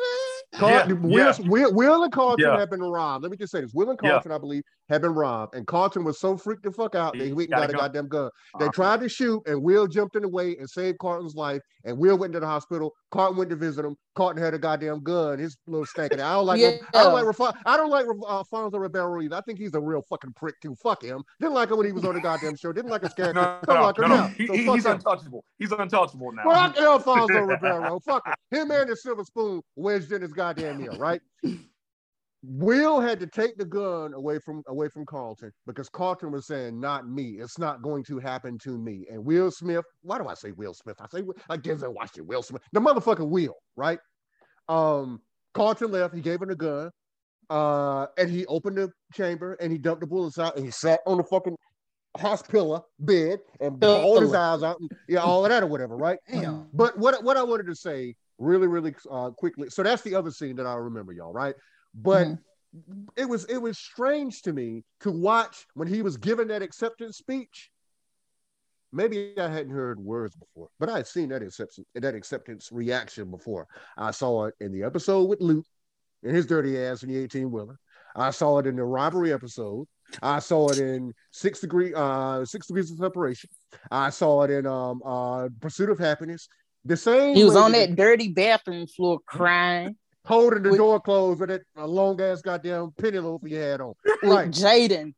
Carl, Yeah, Will, yeah. Will, Will and Carlton Yeah. have been robbed. Let me just say this: Will and. Carlton, I believe, have been robbed, and Carlton was so freaked the fuck out that He went and got a goddamn gun. They Uh, tried to shoot, and Will jumped in the way and saved Carlton's life. And Will went to the hospital. Carlton went to visit him. Carlton had a goddamn gun. His little stank. I don't like. Yeah. I don't like. Rafa- I don't like uh, Alfonso Ribeiro either. I think he's a real fucking prick too. Fuck him. Didn't like him when he was on the goddamn show. Didn't like his character. No, don't no, like him no, now. no. He- So he's him. untouchable. He's untouchable now. Fuck Alfonso Ribeiro. Fuck him. Him and the silver spoon wedged in his goddamn ear, right? Will had to take the gun away from away from Carlton because Carlton was saying, "Not me. It's not going to happen to me." And Will Smith, why do I say Will Smith? I say I Denzel Washington, Will Smith, the motherfucking Will, right? Um, Carlton left. He gave him the gun, uh, and he opened the chamber and he dumped the bullets out and he sat on the fucking hospital bed and bawled his eyes out, and, yeah, all of that or whatever, right? Damn. But what what I wanted to say really, really uh, quickly. So that's the other scene that I remember, y'all, right? But Mhm. it was it was strange to me to watch when he was giving that acceptance speech. Maybe I hadn't heard words before, but I had seen that acceptance that acceptance reaction before. I saw it in the episode with Luke and his dirty ass in the 18 wheeler. I saw it in the robbery episode. I saw it in six degree uh six degrees of separation. I saw it in um uh Pursuit of Happyness. The same He was on that dirty bathroom floor crying holding the with- door closed with that long ass goddamn penny loaf he had on. Right. Jaden,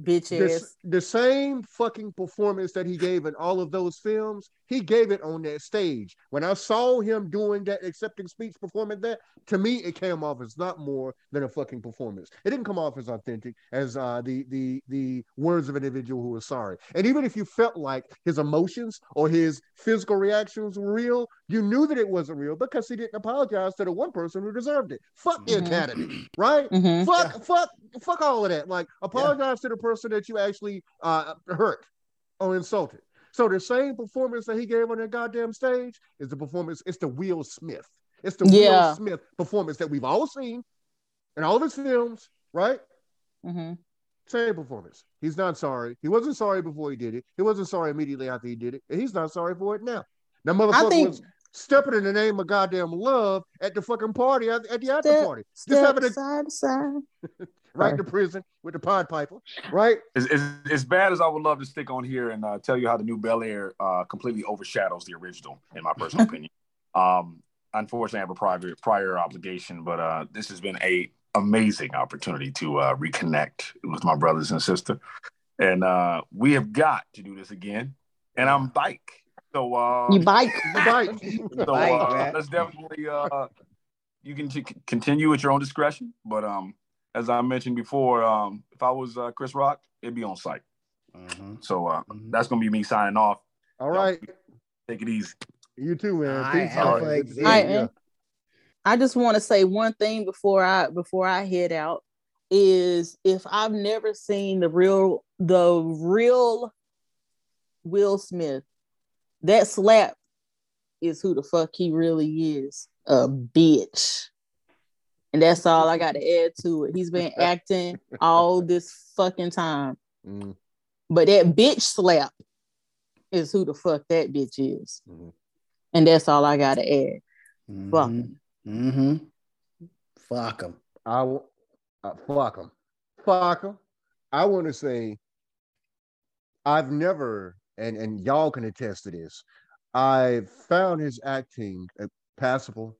bitch The, ass. the same fucking performance that he gave in all of those films, he gave it on that stage. When I saw him doing that accepting speech performing that, to me it came off as not more than a fucking performance. It didn't come off as authentic as uh, the the the words of an individual who was sorry. And even if you felt like his emotions or his physical reactions were real, you knew that it wasn't real because he didn't apologize to the one person who deserved it. Fuck the Mhm. academy, right? Mhm. Fuck, fuck, fuck all of that. Like, apologize to the person that you actually uh, hurt or insulted. So the same performance that he gave on that goddamn stage is the performance. It's the Will Smith. It's the Yeah. Will Smith performance that we've all seen in all of his films, right? Mhm. Same performance. He's not sorry. He wasn't sorry before he did it. He wasn't sorry immediately after he did it, and he's not sorry for it now. That motherfucker think- was stepping in the name of goddamn love at the fucking party at, at the after Step- party, just Step having a side to side. right to prison with the Pied Piper, right? As, as, as bad as I would love to stick on here and uh, tell you how the new Bel Air uh, completely overshadows the original, in my personal opinion. Um, unfortunately, I have a prior prior obligation, but uh, this has been a amazing opportunity to uh, reconnect with my brothers and sister, and uh, we have got to do this again. And I'm bike, so uh, You bike. The bike. so Bike, uh, man. let's definitely uh, you can t- continue at your own discretion, but um, as I mentioned before, um, if I was uh, Chris Rock, it'd be on site. Mhm. So uh, Mhm. that's gonna be me signing off. All right. Take it easy. You too, man. Peace. All right. Exec. All right, man. I just want to say one thing before I before I head out is if I've never seen the real the real Will Smith, that slap is who the fuck he really is. A bitch. And that's all I got to add to it. He's been acting all this fucking time. Mm, But that bitch slap is who the fuck that bitch is. Mhm. And that's all I got to add. Fuck. Mhm. Mhm. Fuck them. I w- uh, fuck him. Fuck him. I want to say I've never, and and y'all can attest to this. I've found his acting uh, passable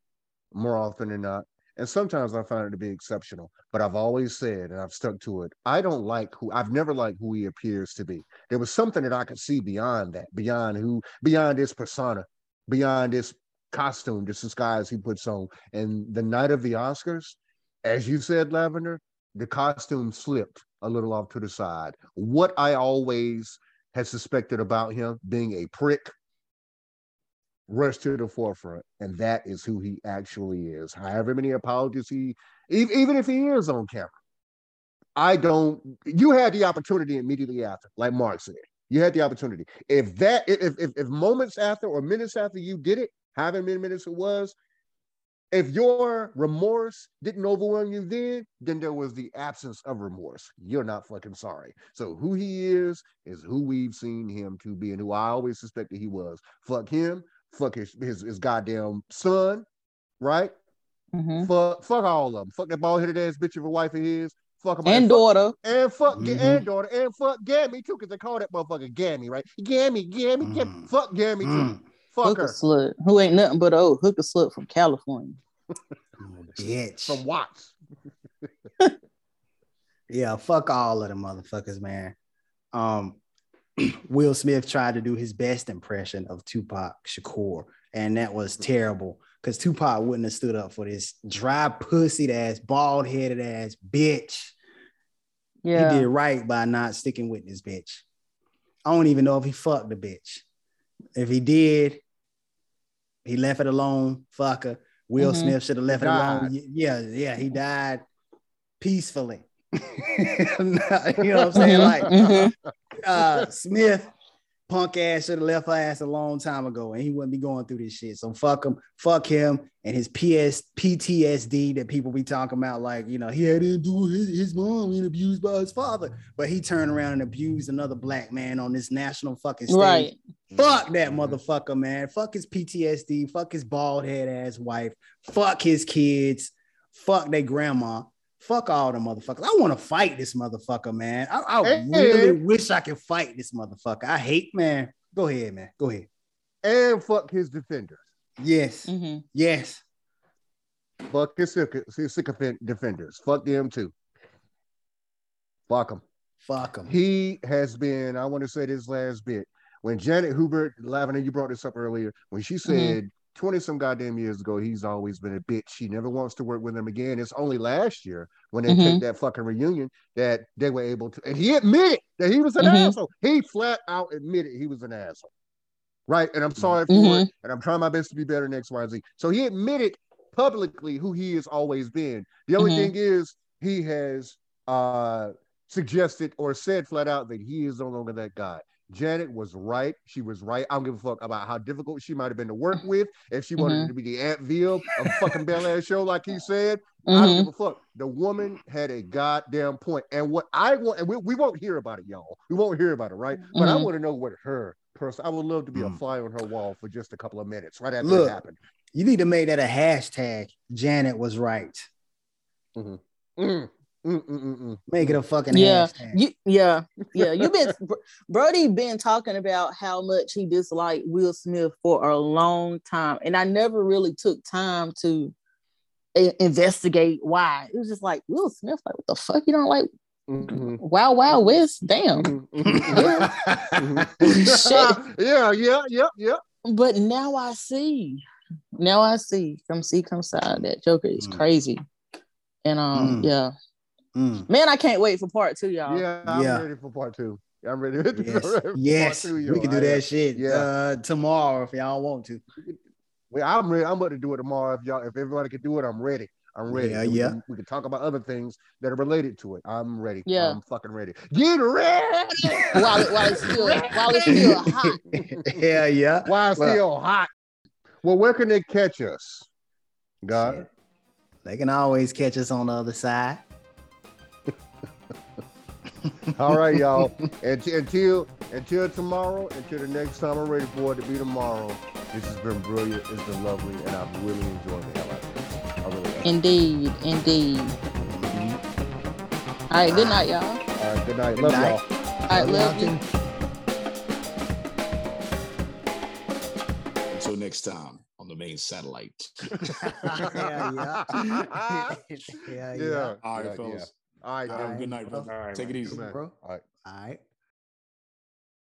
more often than not, and sometimes I find it to be exceptional. But I've always said, and I've stuck to it. I don't like who I've never liked who he appears to be. There was something that I could see beyond that, beyond who, beyond this persona, beyond this costume, this disguise he puts on. And the night of the Oscars, as you said, Lavender, the costume slipped a little off to the side. What I always had suspected about him being a prick rushed to the forefront, and that is who he actually is. However many apologies he, even if he is on camera, I don't. You had the opportunity immediately after, like Mark said. You had the opportunity. If that, if if, if moments after or minutes after you did it, however many minutes it was, if your remorse didn't overwhelm you then, then there was the absence of remorse. You're not fucking sorry. So who he is is who we've seen him to be and who I always suspected he was. Fuck him. Fuck his his, his goddamn son, right? Mhm. Fuck fuck all of them. Fuck that bald headed ass bitch of a wife of his. Fuck him And fuck- daughter. and fuck Mhm. and daughter and fuck Gammy too, because they call that motherfucker Gammy, right? Gammy, Gammy, Gammy. Mhm. Fuck Gammy too. Mm. Hooker slut who ain't nothing but a old hooker slut from California. Bitch. from Watts. Yeah, fuck all of the motherfuckers, man. Um, Will Smith tried to do his best impression of Tupac Shakur, and that was terrible because Tupac wouldn't have stood up for this dry pussied ass, bald headed ass bitch. Yeah. He did right by not sticking with this bitch. I don't even know if he fucked the bitch. If he did, he left it alone. Fucker. Will Mhm. Smith should have left it alone. Yeah, yeah, he died peacefully. you know what I'm saying? Like Mhm. uh Smith, punk ass should have left her ass a long time ago, and he wouldn't be going through this shit. So fuck him, fuck him, and his PS PTSD that people be talking about, like you know, he had to do his, his mom being abused by his father, but he turned around and abused another black man on this national fucking stage. right. Fuck that motherfucker, man. Fuck his PTSD. Fuck his bald head ass wife. Fuck his kids. Fuck their grandma. Fuck all the motherfuckers. I want to fight this motherfucker, man. I, I Hey. really wish I could fight this motherfucker. I hate, man. Go ahead, man. Go ahead. And fuck his defenders. Yes. hmm Yes. Fuck his, his sycophant defenders. Fuck them too. Fuck them. Fuck him. He has been, I want to say this last bit. When Janet Hubert, Lavender, you brought this up earlier, when she said 20 some goddamn years ago, he's always been a bitch. She never wants to work with him again. It's only last year when they Mhm. take that fucking reunion that they were able to, and he admitted that he was an Mhm. asshole. He flat out admitted he was an asshole. Right. And I'm sorry for Mhm. it. And I'm trying my best to be better than X, Y, and Z. So he admitted publicly who he has always been. The only Mhm. thing is he has uh suggested or said flat out that he is no longer that guy. Janet was right. She was right. I don't give a fuck about how difficult she might have been to work with. If she wanted Mhm. to be the Aunt Viv of fucking Bel Air show, like he said, I don't give a fuck. The woman had a goddamn point. And what I want, and we, we won't hear about it, y'all. We won't hear about it, right? But I Mhm. want to know what her person. I would love to be a Mm. fly on her wall for just a couple of minutes, right after Look. it happened. You need to make that a hashtag. Janet was right. Mm, mm, mm, mm, mm. Make it a fucking Yeah. You, yeah, yeah. You've been Brody been talking about how much he disliked Will Smith for a long time, and I never really took time to i- investigate why. It was just like Will Smith, like what the fuck? You don't like Mhm, Wow, Wild West? Damn. mhm, mhm, mhm. yeah, yeah, yeah, yeah. But now I see. Now I see. Come see, come side. That Joker is Mm. crazy. And um, Mm. yeah, Mm. man, I can't wait for part two, y'all. Yeah, I'm Yeah. ready for part two. I'm ready. Yes, for yes. part two, yo. we can do that shit yeah. uh, tomorrow if y'all want to. Well, I'm ready. I'm about to do it tomorrow. If y'all, if everybody can do it, I'm ready. I'm ready. Yeah, And we yeah. Can, we can talk about other things that are related to it. I'm ready. Yeah. I'm fucking ready. Get ready. While it, while it's still while it's still hot. yeah, yeah. While it's Well- still hot. Well, where can they catch us? God. Shit. They can always catch us on the other side. All right, y'all. And until until tomorrow, until the next time I'm ready for it to be tomorrow. This has been brilliant. It's been lovely, and I've really enjoyed the hell out of this. I really have. Indeed, indeed. Mm-hmm. All right, good night, y'all. All right, good night. Good love night. y'all. All right, love you. Until next time on the main satellite. yeah, yeah. yeah, yeah. Yeah. All right, yeah, fellas. yeah. All right, Have a good night, bro. All right, Take it easy. Bro. All right. All right.